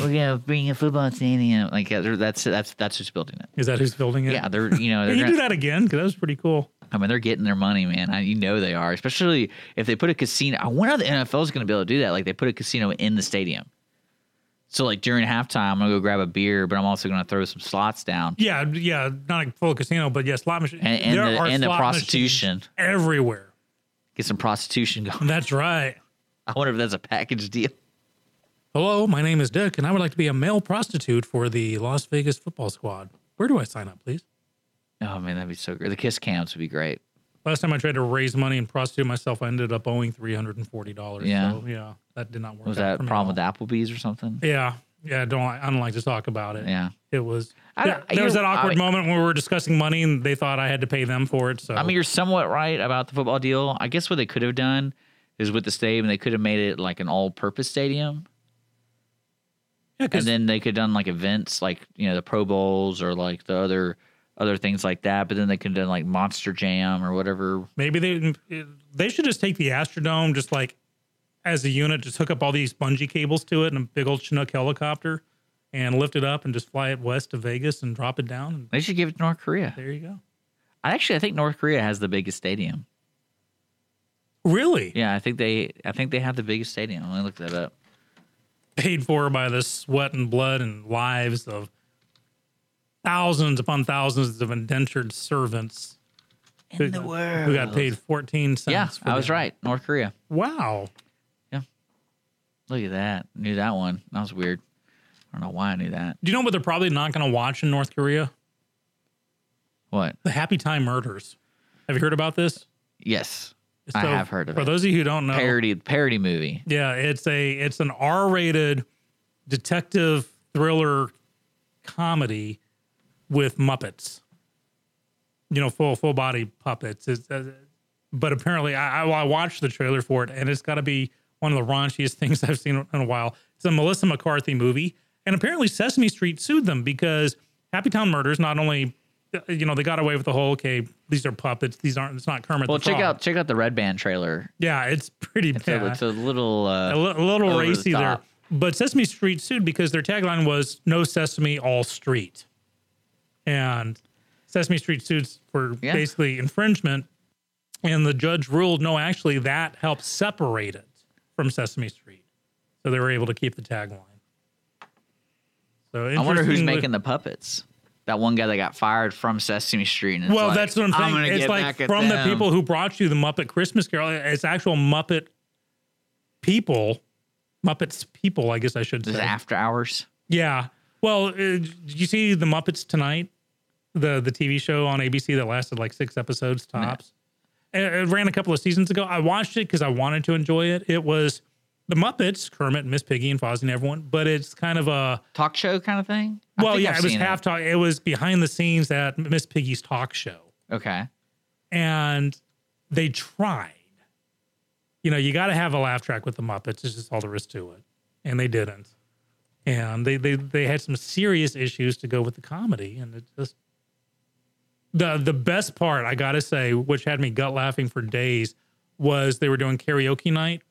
we're gonna bring a football stadium. Like uh, that's that's that's who's building it. Is that who's building it? Yeah, they're you know they're you gonna, do that again? Because that was pretty cool. I mean they're getting their money, man. I, you know they are, especially if they put a casino. I wonder how the NFL is gonna be able to do that. Like they put a casino in the stadium. So like during halftime, I'm gonna go grab a beer, but I'm also gonna throw some slots down. Yeah, yeah, not a full casino, but yeah, slot machine. And- and There the- are and the prostitution. everywhere. Get some prostitution going. That's right. I wonder if that's a package deal. Hello, my name is Dick, and I would like to be a male prostitute for the Las Vegas football squad. Where do I sign up, please? Oh man, that'd be so great. The kiss cams would be great. Last time I tried to raise money and prostitute myself, I ended up owing three hundred and forty dollars. Yeah. so, yeah, that did not work. Was that a problem with Applebee's or something? Yeah, yeah. I don't I don't like to talk about it. Yeah. it was. There there was that awkward I- moment when we were discussing money, and they thought I had to pay them for it. So I mean, you're somewhat right about the football deal. I guess what they could have done is with the stadium, they could have made it like an all-purpose stadium, yeah, and then they could have done like events, like you know the Pro Bowls or like the other other things like that. But then they could have done like Monster Jam or whatever. maybe they they should just take the Astrodome, just like as a unit, just hook up all these bungee cables to it and a big old Chinook helicopter, and lift it up and just fly it west to Vegas and drop it down. And They should give it to North Korea. there you go. I actually I think North Korea has the biggest stadium. Really? Yeah, I think they I think they have the biggest stadium. Let me look that up. paid for by the sweat and blood and lives of thousands upon thousands of indentured servants In the world. who got paid 14 cents. Yeah, for I was the- right. North Korea. Wow. Yeah. Look at that. Knew that one. That was weird. I don't know why I knew that. Do you know what they're probably not going to watch in North Korea? What? The Happy Time Murders. Have you heard about this? Yes. I So, have heard of For it. those of you who don't know, Parody parody movie. yeah, it's a it's an R-rated detective thriller comedy with Muppets. You know, full full body puppets. Uh, but apparently, I, I I watched the trailer for it, and it's got to be one of the raunchiest things I've seen in a while. It's a Melissa McCarthy movie, and apparently Sesame Street sued them because Happy Time Murders not only you know they got away with the whole okay these are puppets these aren't it's not Kermit Well, check Frog. out check out the Red Band trailer. yeah it's pretty It's, bad a, it's a little uh, a, li- a little over the racy there. But Sesame Street sued because their tagline was "No Sesame, All Street," and Sesame Street sued for Yeah. basically infringement. And the judge ruled, no, actually, that helped separate it from Sesame Street, so they were able to keep the tagline. So I wonder who's making the puppets. That one guy that got fired from Sesame Street. And Well, like, that's what I'm saying. gonna it's like from the people who brought you the Muppet Christmas Carol. It's actual Muppet people, Muppets people. I guess I should This say. after hours. Yeah. Well, uh, did you see the Muppets tonight? The the TV show on ABC that lasted like six episodes tops. It, it ran a couple of seasons ago. I watched it because I wanted to enjoy it. It was the Muppets, Kermit, Miss Piggy, and Fozzie, and everyone. But it's kind of a Talk show kind of thing. I well, yeah. I've it was half talk. It was behind the scenes at Miss Piggy's talk show Okay. and they tried. You know, you got to have a laugh track with the Muppets. It's just all there is to it, and they didn't. And they they they had some serious issues to go with the comedy, and it just the the best part I got to say, which had me gut laughing for days, was they were doing karaoke night.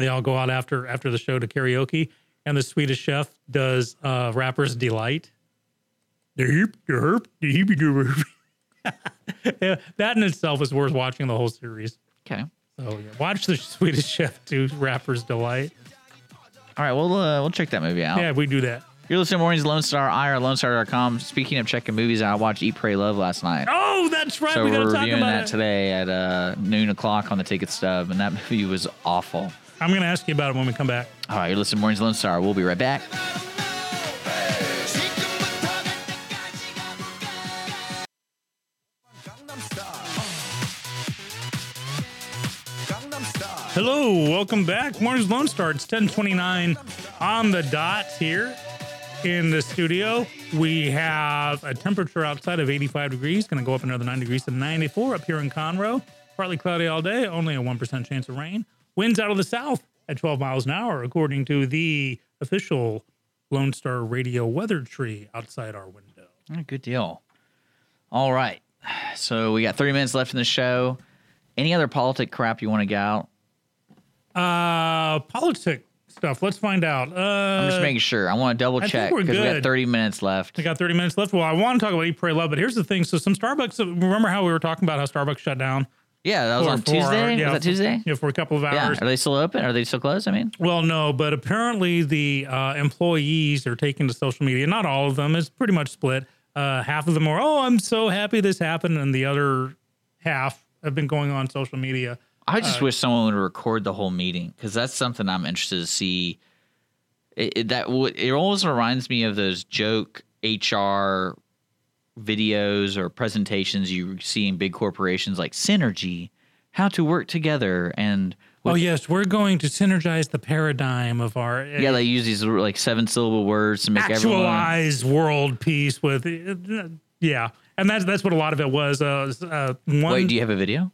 They all go out after after the show to karaoke, and the Swedish chef does uh, "Rapper's Delight." Derp, derp. Yeah, that in itself is worth watching the whole series. Okay. So yeah, watch the Swedish Chef do Rapper's Delight. All right. Well, uh, we'll check that movie out. Yeah, we do that. You're listening to Mornings Lone Star, IRLoneStar.com. Speaking of checking movies, I watched Eat, Pray, Love last night. Oh, that's right. so we talk reviewing about that it. today at uh, noon o'clock on the ticket stub, and that movie was awful. I'm going to ask you about it when we come back. All right, you're listening to Mornings Lone Star. We'll be right back. Hello, welcome back. Morning's Lone Star. It's 1029 on the dot here in the studio. We have a temperature outside of 85 degrees, going to go up another 9 degrees to 94 up here in Conroe. Partly cloudy all day, only a 1% chance of rain. Winds out of the south at 12 miles an hour, according to the official Lone Star radio weather tree outside our window. Good deal. All right. So we got 30 minutes left in the show. Any other politic crap you want to get out? Uh, politic stuff. Let's find out. Uh, I'm just making sure. I want to double I check we're because we got good. 30 minutes left. We got 30 minutes left. Well, I want to talk about Eat, Pray, Love, but here's the thing. So some Starbucks. Remember how we were talking about how Starbucks shut down? Yeah, that was for on four Tuesday. yeah, was that Tuesday? Yeah, for a couple of hours. Yeah. Are they still open? Are they still closed? I mean, Well, no, but apparently the uh, employees are taking to social media. Not all of them. It's pretty much split. Uh, half of them are, oh, I'm so happy this happened, and the other half have been going on social media. I just Uh, wish someone would record the whole meeting because that's something I'm interested to see. It, it, that would it always reminds me of those joke HR videos or presentations you see in big corporations like synergy, how to work together, and Oh yes, we're going to synergize the paradigm of our yeah, they use these like seven syllable words to make everyone. actualize world peace with uh, yeah, and that's that's what a lot of it was. Uh, uh, one, Wait, do you have a video?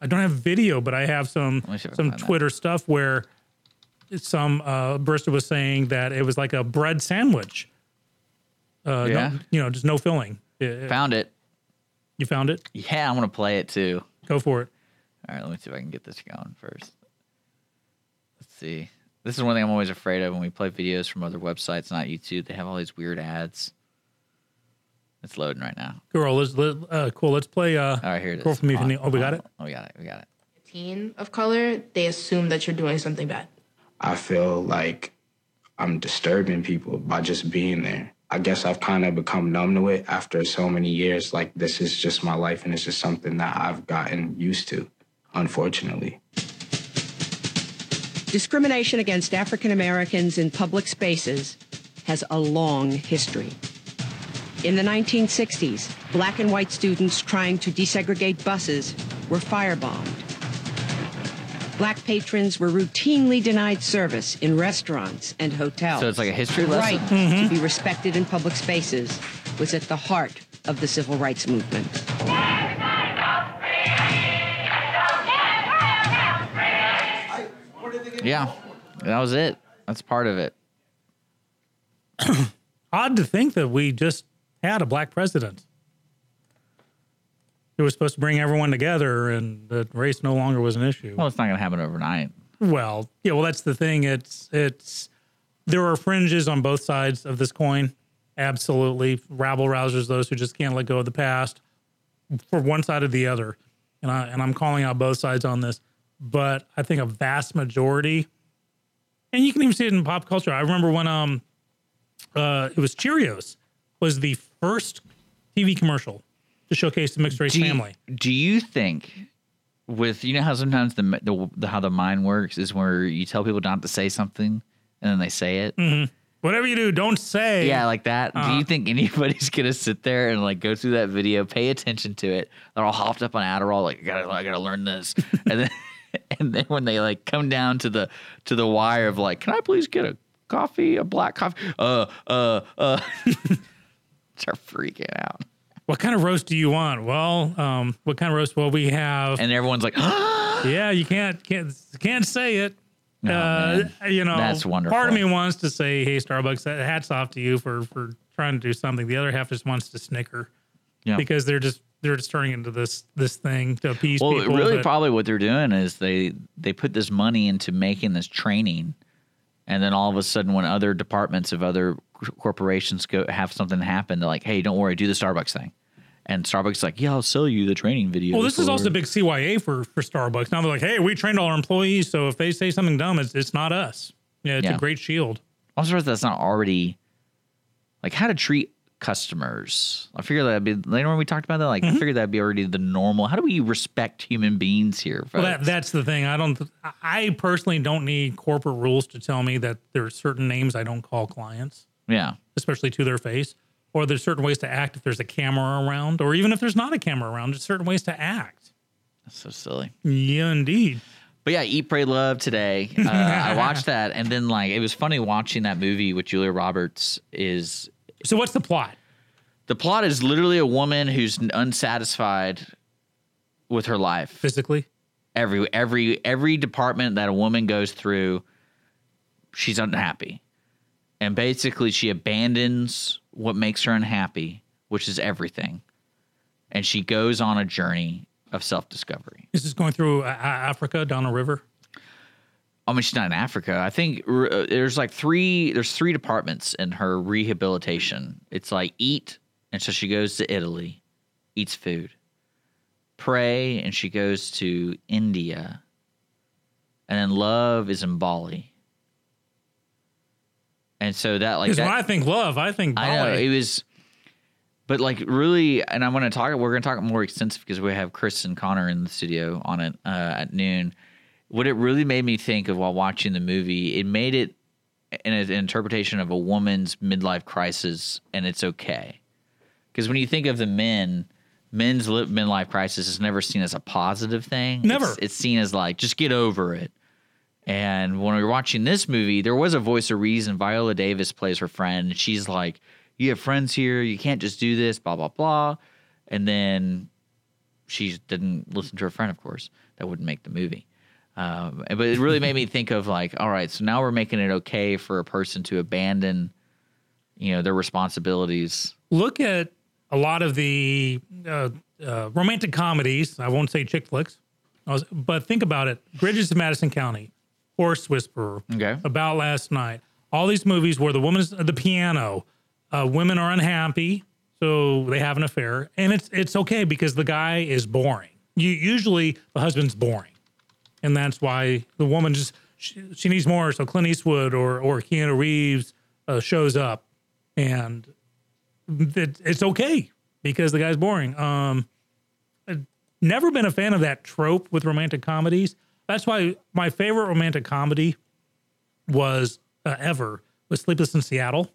I don't have video, but I have some me see if I some find that. Twitter stuff where some uh, barista was saying that it was like a bread sandwich. Uh, Yeah. no, you know, just no filling. Yeah, Found it. You found it? Yeah, I'm gonna play it too. Go for it. All right, let me see if I can get this going first. Let's see. This is one thing I'm always afraid of when we play videos from other websites, not YouTube. They have all these weird ads. It's loading right now. Girl, let's let, uh, cool. Let's play. Uh, All right, here it is. Girl from Hold Evening. Oh, we got it. Oh, we got it. We got it. teen of color, they assume that you're doing something bad. I feel like I'm disturbing people by just being there. I guess I've kind of become numb to it after so many years. Like, this is just my life, and it's just something that I've gotten used to, unfortunately. Discrimination against African Americans in public spaces has a long history. In the 1960s, black and white students trying to desegregate buses were firebombed. Black patrons were routinely denied service in restaurants and hotels. So it's like a history the lesson? right mm-hmm. to be respected in public spaces was at the heart of the civil rights movement. Yeah, that was it. That's part of it. Odd to think that we just had a black president. It was supposed to bring everyone together, and the race no longer was an issue. Well, it's not gonna happen overnight. Well, yeah, well, that's the thing. It's it's there are fringes on both sides of this coin. Absolutely, rabble rousers, those who just can't let go of the past, for one side or the other. And I and I'm calling out both sides on this, but I think a vast majority, and you can even see it in pop culture. I remember when um, uh, it was Cheerios was the first TV commercial to showcase the mixed race Do you- family. Do you think with you know how sometimes the, the the how the mind works is where you tell people not to say something and then they say it? hmm Whatever you do, don't say. Yeah, like that. Do Uh-huh. you think anybody's gonna sit there and like go through that video, pay attention to it? They're all hopped up on Adderall, like I gotta, I gotta learn this, and then, and then when they like come down to the to the wire of like, can I please get a coffee, a black coffee? Uh, uh, uh. Start freaking out, What kind of roast do you want? Well, um, what kind of roast? Well, we have. and everyone's like, yeah, you can't can't can't say it. Oh, uh, you know, That's wonderful. Part of me wants to say, "Hey, Starbucks, hats off to you for for trying to do something." The other half just wants to snicker Yeah. because they're just they're just turning into this this thing to appease well, people. Well, really, that- probably what they're doing is they they put this money into making this training, and then all of a sudden, when other departments of other corporations go have something happen, they're like, "Hey, don't worry, do the Starbucks thing," and Starbucks is like, "Yeah, I'll sell you the training video." well, this is for-" also big CYA for for Starbucks. Now they're like, "Hey, we trained all our employees, so if they say something dumb, it's it's not us." Yeah, it's Yeah. a great shield. I'm surprised that's not already like how to treat customers. I figure that'd be later when we talked about that. Like, I mm-hmm. figured that'd be already the normal. How do we respect human beings here? Well, that, that's the thing. I don't. I personally don't need corporate rules to tell me that there are certain names I don't call clients, yeah. especially to their face, or there's certain ways to act if there's a camera around, or even if there's not a camera around. There's certain ways to act. That's so silly. Yeah, indeed. But yeah, Eat, Pray, Love today. Uh, I watched that, and then like it was funny watching that movie with Julia Roberts. Is So what's the plot? the plot is literally a woman who's unsatisfied with her life physically. Every every every department that a woman goes through, she's unhappy, and basically she abandons what makes her unhappy, which is everything, and she goes on a journey of self discovery. Is this going through uh, Africa down a river. I mean, she's not in Africa. I think uh, there's like three. There's three departments in her rehabilitation. It's like eat, and so she goes to Italy, eats food. Pray, and she goes to India. And then love is in Bali. And so that like Because when I think love, I think. I know it was, but like really, and I'm going to talk. We're going to talk more extensive because we have Chris and Connor in the studio on it uh, at noon. What it really made me think of while watching the movie, it made it an, an interpretation of a woman's midlife crisis, and it's okay. Because when you think of the men, men's li- midlife crisis is never seen as a positive thing. Never. It's, it's seen as like just get over it. And when we were watching this movie, there was a voice of reason. Viola Davis plays her friend, and she's like, "You have friends here. You can't just do this." Blah blah blah. And then she didn't listen to her friend. Of course, that wouldn't make the movie. Um, but it really made me think of like, all right, so now we're making it okay for a person to abandon, you know, their responsibilities. Look at a lot of the uh, uh, romantic comedies. I won't say chick flicks, but think about it: Bridges of Madison County, Horse Whisperer, Okay. About Last Night. All these movies where the woman's the piano, uh, women are unhappy, so they have an affair, and it's it's okay because the guy is boring. You usually the husband's boring, and that's why the woman just she, she needs more. So Clint Eastwood or or Keanu Reeves uh, shows up, and it, it's okay because the guy's boring. Um, I've never been a fan of that trope with romantic comedies. That's why my favorite romantic comedy was uh, ever was Sleepless in Seattle,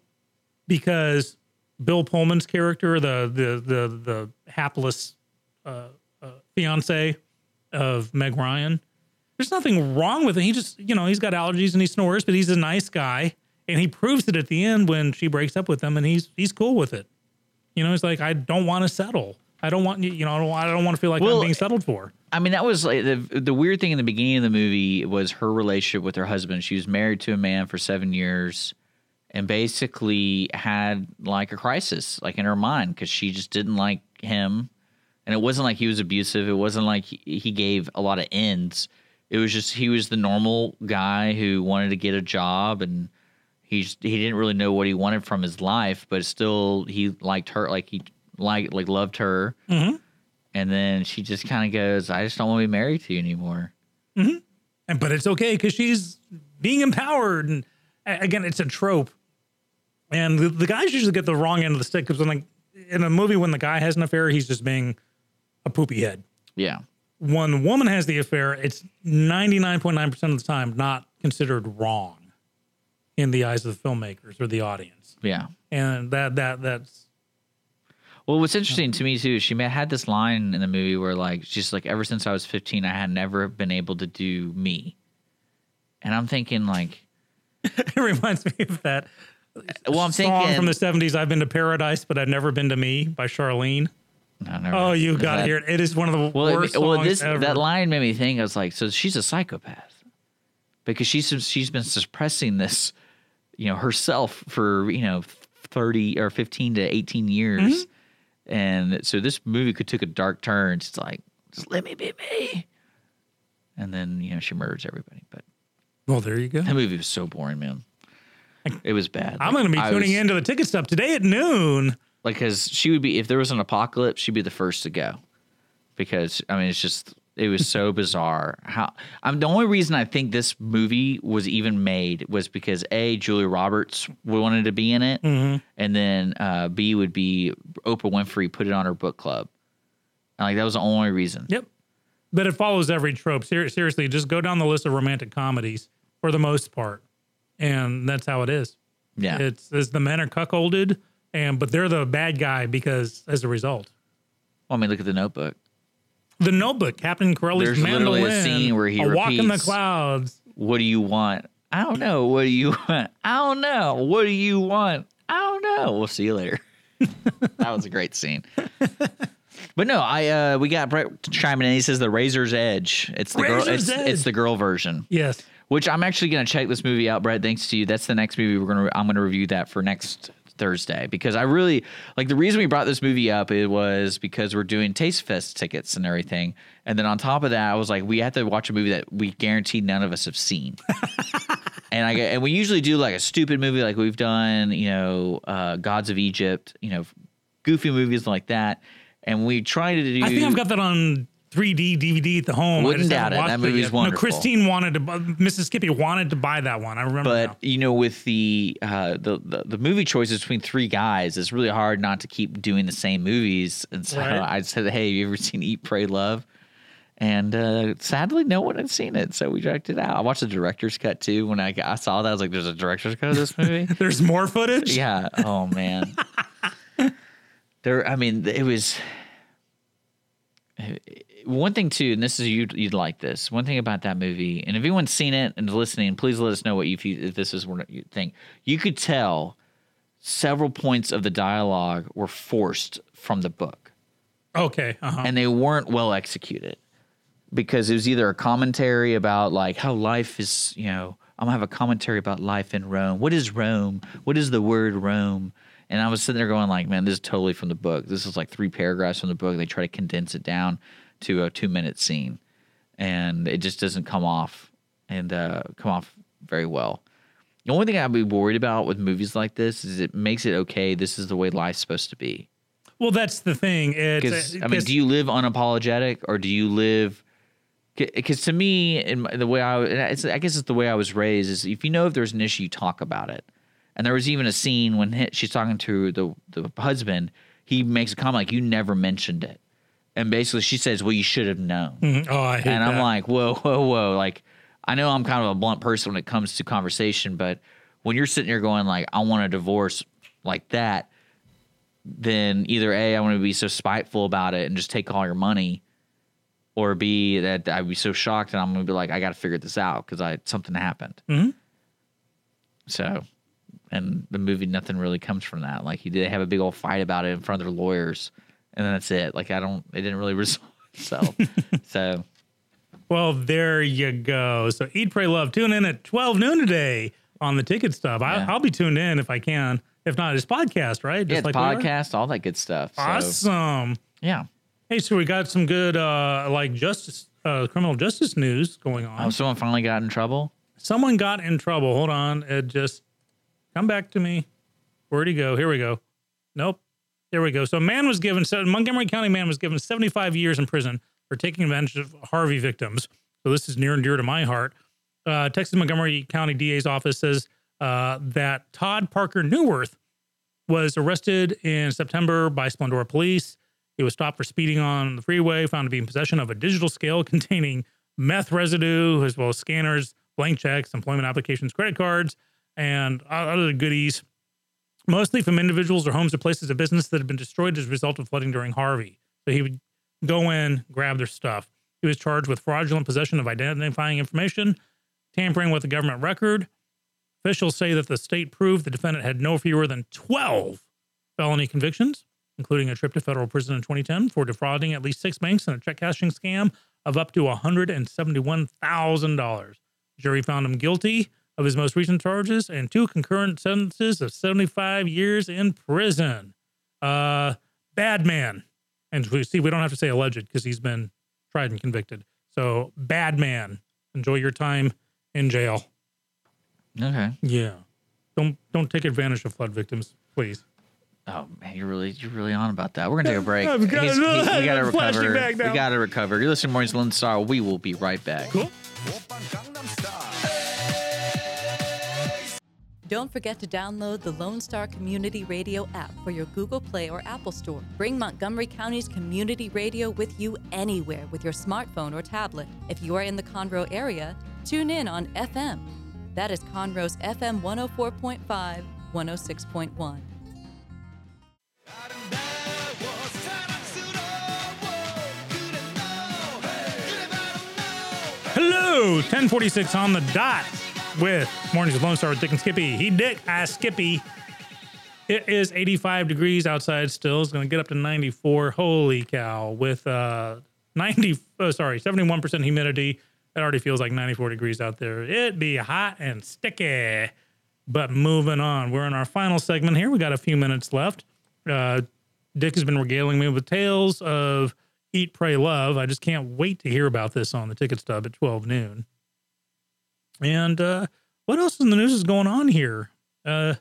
because Bill Pullman's character, the the the the hapless uh, uh, fiance of Meg Ryan, there's nothing wrong with it. He just you know he's got allergies and he snores, but he's a nice guy, and he proves it at the end when she breaks up with him, and he's he's cool with it. You know, he's like, I don't want to settle. I don't want you. You know, I don't, I don't want to feel like Well, I'm being settled for. I mean, that was like the the weird thing in the beginning of the movie was her relationship with her husband. She was married to a man for seven years, and basically had like a crisis, like in her mind, because she just didn't like him, and it wasn't like he was abusive. It wasn't like he, he gave a lot of ends. It was just he was the normal guy who wanted to get a job, and he's he didn't really know what he wanted from his life, but still he liked her, like he liked like loved her. Mm-hmm. And then she just kind of goes, I just don't want to be married to you anymore. Mm-hmm. And but it's okay because she's being empowered. And again, it's a trope. And the, the guys usually get the wrong end of the stick because when like in a movie when the guy has an affair, he's just being a poopy head. Yeah. When the woman has the affair, it's ninety nine point nine percent of the time not considered wrong in the eyes of the filmmakers or the audience. Yeah. And that that that's Well, what's interesting to me too she had this line in the movie where like she's like, ever since I was 15, I had never been able to do me. And I'm thinking like, it reminds me of that. well, I'm song thinking from the seventies. I've been to paradise, but I've never been to me by Charlene. Never- Oh, you got to hear it. It is one of the Well, it- worst well, songs this ever. that line made me think. I was like, so she's a psychopath because she's she's been suppressing this, you know, herself for you know 30 or 15 to 18 years, Mm-hmm. And so this movie could took a dark turn. It's like, just let me be me, and then you know she murders everybody. But well, there you go. That movie was so boring, man. It was bad. I'm going to be I tuning was- into the ticket stub today at noon. like because she would be if there was an apocalypse she'd be the first to go because i mean it's just it was so bizarre how i'm the only reason i think this movie was even made was because a julia roberts wanted to be in it Mhm. and then uh, b would be oprah winfrey put it on her book club And, like that was the only reason Yep. But it follows every trope. Ser- seriously, just go down the list of romantic comedies for the most part, and that's how it is. Yeah. It's, it's the men are cuckolded, and but they're the bad guy because as a result. well, i mean look at the notebook The Notebook, Captain Corelli's There's literally mandolin, a scene where he a walk in the clouds. what do you want? I don't know. What do you want? I don't know. What do you want? I don't know. We'll see you later. That was a great scene. But no i uh we got brett chiming in. He says the razor's edge. It's the girl it's, Edge. it's the girl version. Yes. which i'm actually gonna check this movie out brett. Thanks to you. That's the next movie we're gonna i'm gonna review that for next Thursday because I really like the reason we brought this movie up it was because we're doing Taste Fest tickets and everything. And then on top of that, I was like, we have to watch a movie that we guarantee none of us have seen. and I and we usually do like a stupid movie like we've done, you know, uh, Gods of Egypt, you know, goofy movies like that. And we try to do. I think I've got that on 3D DVD at the home. Wouldn't doubt it. That movie's wonderful. No, Christine wanted to. Mrs. Skippy wanted to buy that one. I remember. but now. you know with the, uh, the the the movie choices between three guys it's really hard not to keep doing the same movies and so Right. i said hey have you ever seen eat pray love and uh, sadly no one had seen it so we checked it out i watched the director's cut too when i, I saw that i was like there's a director's cut of this movie There's more footage. yeah oh man there i mean it was one thing too, and this is you'd, you'd like this. One thing about that movie, and if anyone's seen it and listening, please let us know what you if, this is what you think. You could tell several points of the dialogue were forced from the book, Okay. Uh-huh. and they weren't well executed because it was either a commentary about like how life is, you know, I'm gonna have a commentary about life in Rome. What is Rome? What is the word Rome? And I was sitting there going like, man, this is totally from the book. This is like three paragraphs from the book. They try to condense it down to a two minute scene, and it just doesn't come off and uh, come off very well. The only thing I'd be worried about with movies like this is it makes it okay. This is the way life's supposed to be. well, that's the thing. It's, Because uh, I mean, do you live unapologetic or do you live? Because to me, in the way I, I guess it's the way I was raised is if you know if there's an issue, you talk about it. And there was even a scene when he- she's talking to the the husband. He makes a comment like, "You never mentioned it," and basically she says, "Well, you should have known." Mhm. Oh, I hate and I'm that. like, whoa, whoa, whoa. Like, I know I'm kind of a blunt person when it comes to conversation, but when you're sitting here going like, I want a divorce like that, then either A, I want to be so spiteful about it and just take all your money, or B, that I'd be so shocked and I'm gonna be like, I got to figure this out because I something happened. Mhm. So, and the movie, nothing really comes from that. Like, he did have a big old fight about it in front of their lawyers, and that's it. Like, I don't, it didn't really resolve itself. so, Well, there you go. So eat, pray, love. Tune in at 12 noon today on the ticket stub. I, Yeah. I'll be tuned in if I can. If not, it's podcast, right? yeah, it's like we podcast, all that good stuff. So, Awesome. yeah. Hey, so we got some good, uh, like justice, uh, criminal justice news going on. Oh, someone finally got in trouble. Someone got in trouble. Hold on. It just come back to me. Where'd he go? Here we go. Nope. There we go. So a man was given, Montgomery County man was given 75 years in prison for taking advantage of Harvey victims. So this is near and dear to my heart. Uh, Texas Montgomery County DA's office says uh, that Todd Parker Newworth was arrested in September by Splendora police. He was stopped for speeding on the freeway, found to be in possession of a digital scale containing meth residue, as well as scanners, blank checks, employment applications, credit cards, and other goodies, mostly from individuals or homes or places of business that had been destroyed as a result of flooding during Harvey. So he would go in, grab their stuff. He was charged with fraudulent possession of identifying information, tampering with a government record. Officials say that the state proved the defendant had no fewer than 12 felony convictions, including a trip to federal prison in 2010 for defrauding at least six banks in a check cashing scam of up to $171,000. Jury found him guilty of his most recent charges and two concurrent sentences of 75 years in prison. Uh, bad man. And we see, we don't have to say alleged because he's been tried and convicted. So, bad man. Enjoy your time in jail. Okay. Yeah. Don't don't take advantage of flood victims, please. Oh man, you're really you're really on about that. We're gonna take a break. He's- he- we gotta recover. We gotta recover. You're listening to Mornings Lone Star. We will be right back. Cool. Don't forget to download the Lone Star Community Radio app for your Google Play or Apple Store. Bring Montgomery County's community radio with you anywhere with your smartphone or tablet. If you are in the Conroe area, tune in on FM. That is Conroe's FM 104.5, 106.1. Hello, 1046 on the dot with Mornings Lone Star with Dick and Skippy. He Dick, I Skippy. It is 85 degrees outside still. It's going to get up to 94. Holy cow. With uh 90, oh, sorry, 71% humidity. It already feels like 94 degrees out there. It'd be hot and sticky. But moving on, we're in our final segment here. We got a few minutes left. Uh, Dick has been regaling me with tales of Eat, Pray, Love. I just can't wait to hear about this on the ticket stub at 12 noon. And uh, what else in the news is going on here? Uh,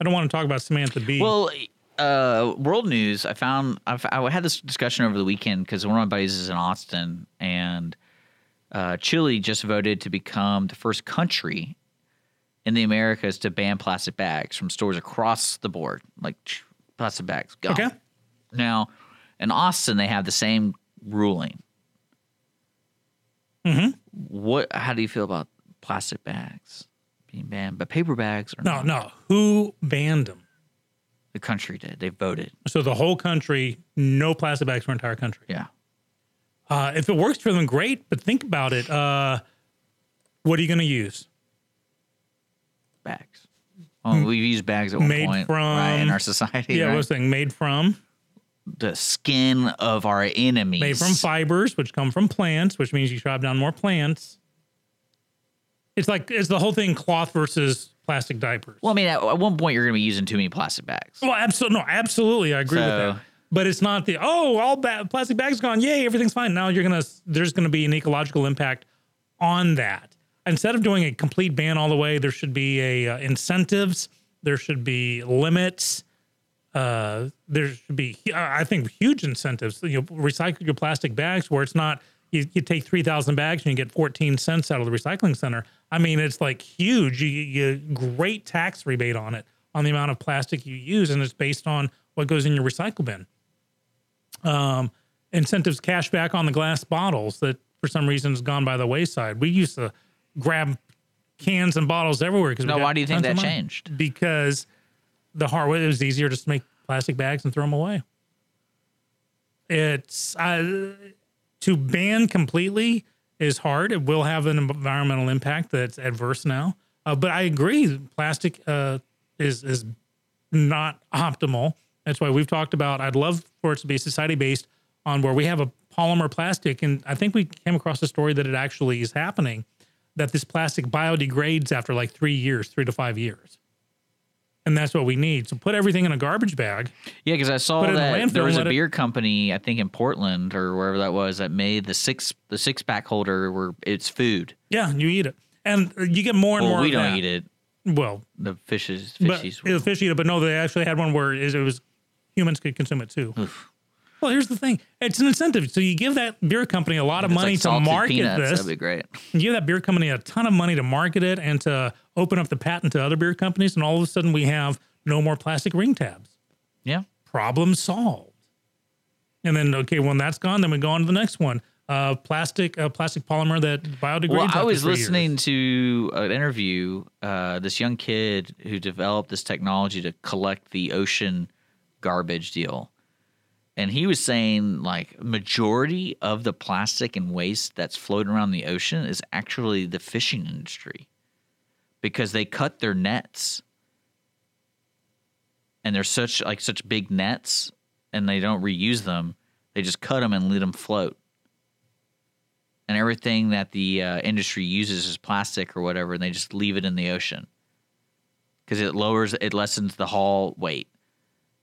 I don't want to talk about Samantha Bee. Well, uh, world news. I found I've, I had this discussion over the weekend because one of my buddies is in Austin, and uh, Chile just voted to become the first country in the Americas to ban plastic bags from stores across the board, like plastic bags. Go. Okay. Now, in Austin, they have the same ruling. Mm-hmm. What? How do you feel about plastic bags being banned, but paper bags are no, not? no. Who banned them? The country did. They voted. So the whole country, no plastic bags for entire country. Yeah. Uh, if it works for them, great. But think about it. Uh, what are you going to use? Bags. Well, we've used bags at one Hmm. Made point from right, in our society. Yeah, right? I was saying made from the skin of our enemies. made from fibers, which come from plants, which means you chop down more plants. It's like it's the whole thing: cloth versus plastic diapers. Well, I mean, at, at one point you're going to be using too many plastic bags. Well, absolutely, no, absolutely, I agree with that. But it's not the oh, all ba- plastic bags gone, yay, everything's fine. Now you're gonna there's gonna be an ecological impact on that. Instead of doing a complete ban all the way, there should be a uh, incentives. There should be limits. Uh, there should be, I think, huge incentives. You know, recycle your plastic bags where it's not. You, you take three thousand bags and you get fourteen cents out of the recycling center. I mean, it's like huge. You, you great tax rebate on it on the amount of plastic you use, and it's based on what goes in your recycle bin um, incentives cash back on the glass bottles that for some reason has gone by the wayside. We used to grab cans and bottles everywhere because Now, why do you think that changed? Because the hard way it was easier just to make plastic bags and throw them away. It's to ban completely is hard. It will have an environmental impact that's adverse now. Uh, but I agree, plastic uh, is is not optimal. That's why we've talked about. I'd love for it to be society based on where we have a polymer plastic, and I think we came across a story that it actually is happening. That this plastic biodegrades after like three years, three to five years, and that's what we need. So put everything in a garbage bag. Yeah, because I saw Put in the that there was a let it- beer company, I think in Portland or wherever that was, that made the six the six pack holder where it's food. Yeah, you eat it, and you get more and well, more. we of don't that. eat it. Well, The fishes, but fishies. the fish eat it, but no, they actually had one where it was humans could consume it too. Well, here's the thing: it's an incentive. So you give that beer company a lot of It's money like to market peanuts, this. That'd be great. You give that beer company a ton of money to market it and to open up the patent to other beer companies, and all of a sudden we have no more plastic ring tabs. Yeah. Problem solved. And then okay, when that's gone, then we go on to the next one. Uh, plastic, uh, plastic polymer that biodegrades. Well, I was three years. listening to an interview. Uh, this young kid who developed this technology to collect the ocean garbage deal, and he was saying like majority of the plastic and waste that's floating around the ocean is actually the fishing industry, because they cut their nets, and they're such like such big nets, and they don't reuse them. They just cut them and let them float and everything that the uh, industry uses is plastic or whatever, and they just leave it in the ocean because it lowers, it lessens the haul weight.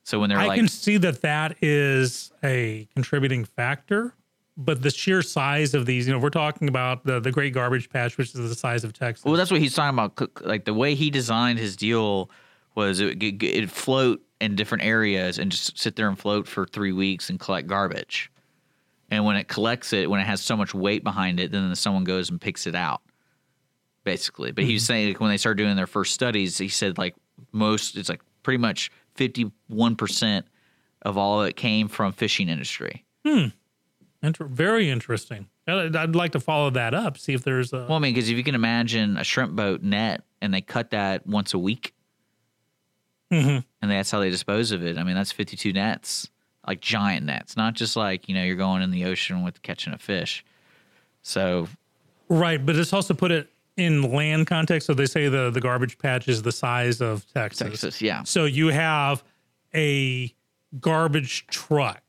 So when they're I like, can see that that is a contributing factor, but the sheer size of these, you know, we're talking about the the Great Garbage Patch, which is the size of Texas. well, that's what he's talking about. Like the way he designed his deal was it it float in different areas and just sit there and float for three weeks and collect garbage. And when it collects it, when it has so much weight behind it, then someone goes and picks it out, basically. But he was mm-hmm. saying like, when they started doing their first studies, he said like most, it's like pretty much 51% of all of it came from fishing industry. Hmm. Inter- very interesting. I'd, I'd like to follow that up. See if there's a. Well, I mean, because if you can imagine a shrimp boat net and they cut that once a week Mhm. and that's how they dispose of it, I mean, that's 52 nets, like giant nets, not just like, you know, you're going in the ocean with catching a fish. So, Right, but it's also put it in land context. So they say the the garbage patch is the size of Texas. Texas, yeah. So you have a garbage truck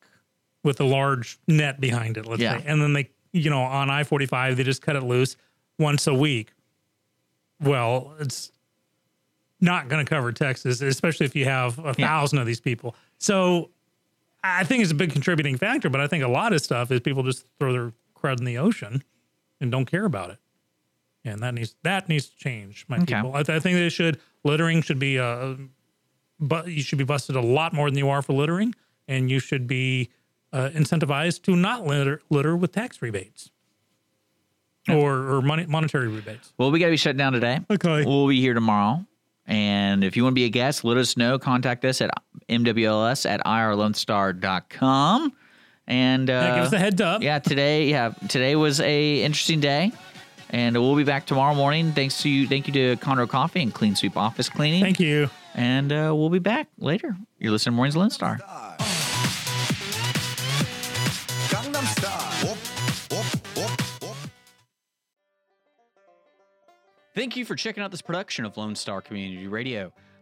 with a large net behind it, let's Yeah. say, and then they, you know, on I forty five they just cut it loose once a week. Well, it's not going to cover Texas, especially if you have a thousand of these people. So I think it's a big contributing factor, but I think a lot of stuff is people just throw their crud in the ocean and don't care about it. And that needs that needs to change, my Okay. people. I, th- I think they should littering should be uh, but you should be busted a lot more than you are for littering, and you should be uh, incentivized to not litter litter with tax rebates or or money monetary rebates. Well, we got to be shut down today. Okay. We'll be here tomorrow. And if you want to be a guest, let us know. Contact us at MWLS at irlonestar.com. And uh, Yeah, give us a heads up. Yeah, today, yeah, today was a interesting day. And we'll be back tomorrow morning. Thanks to you, thank you to Conroe Coffee and Clean Sweep Office Cleaning. Thank you. And uh, we'll be back later. You're listening to Mornings Lone Star. Thank you for checking out this production of Lone Star Community Radio.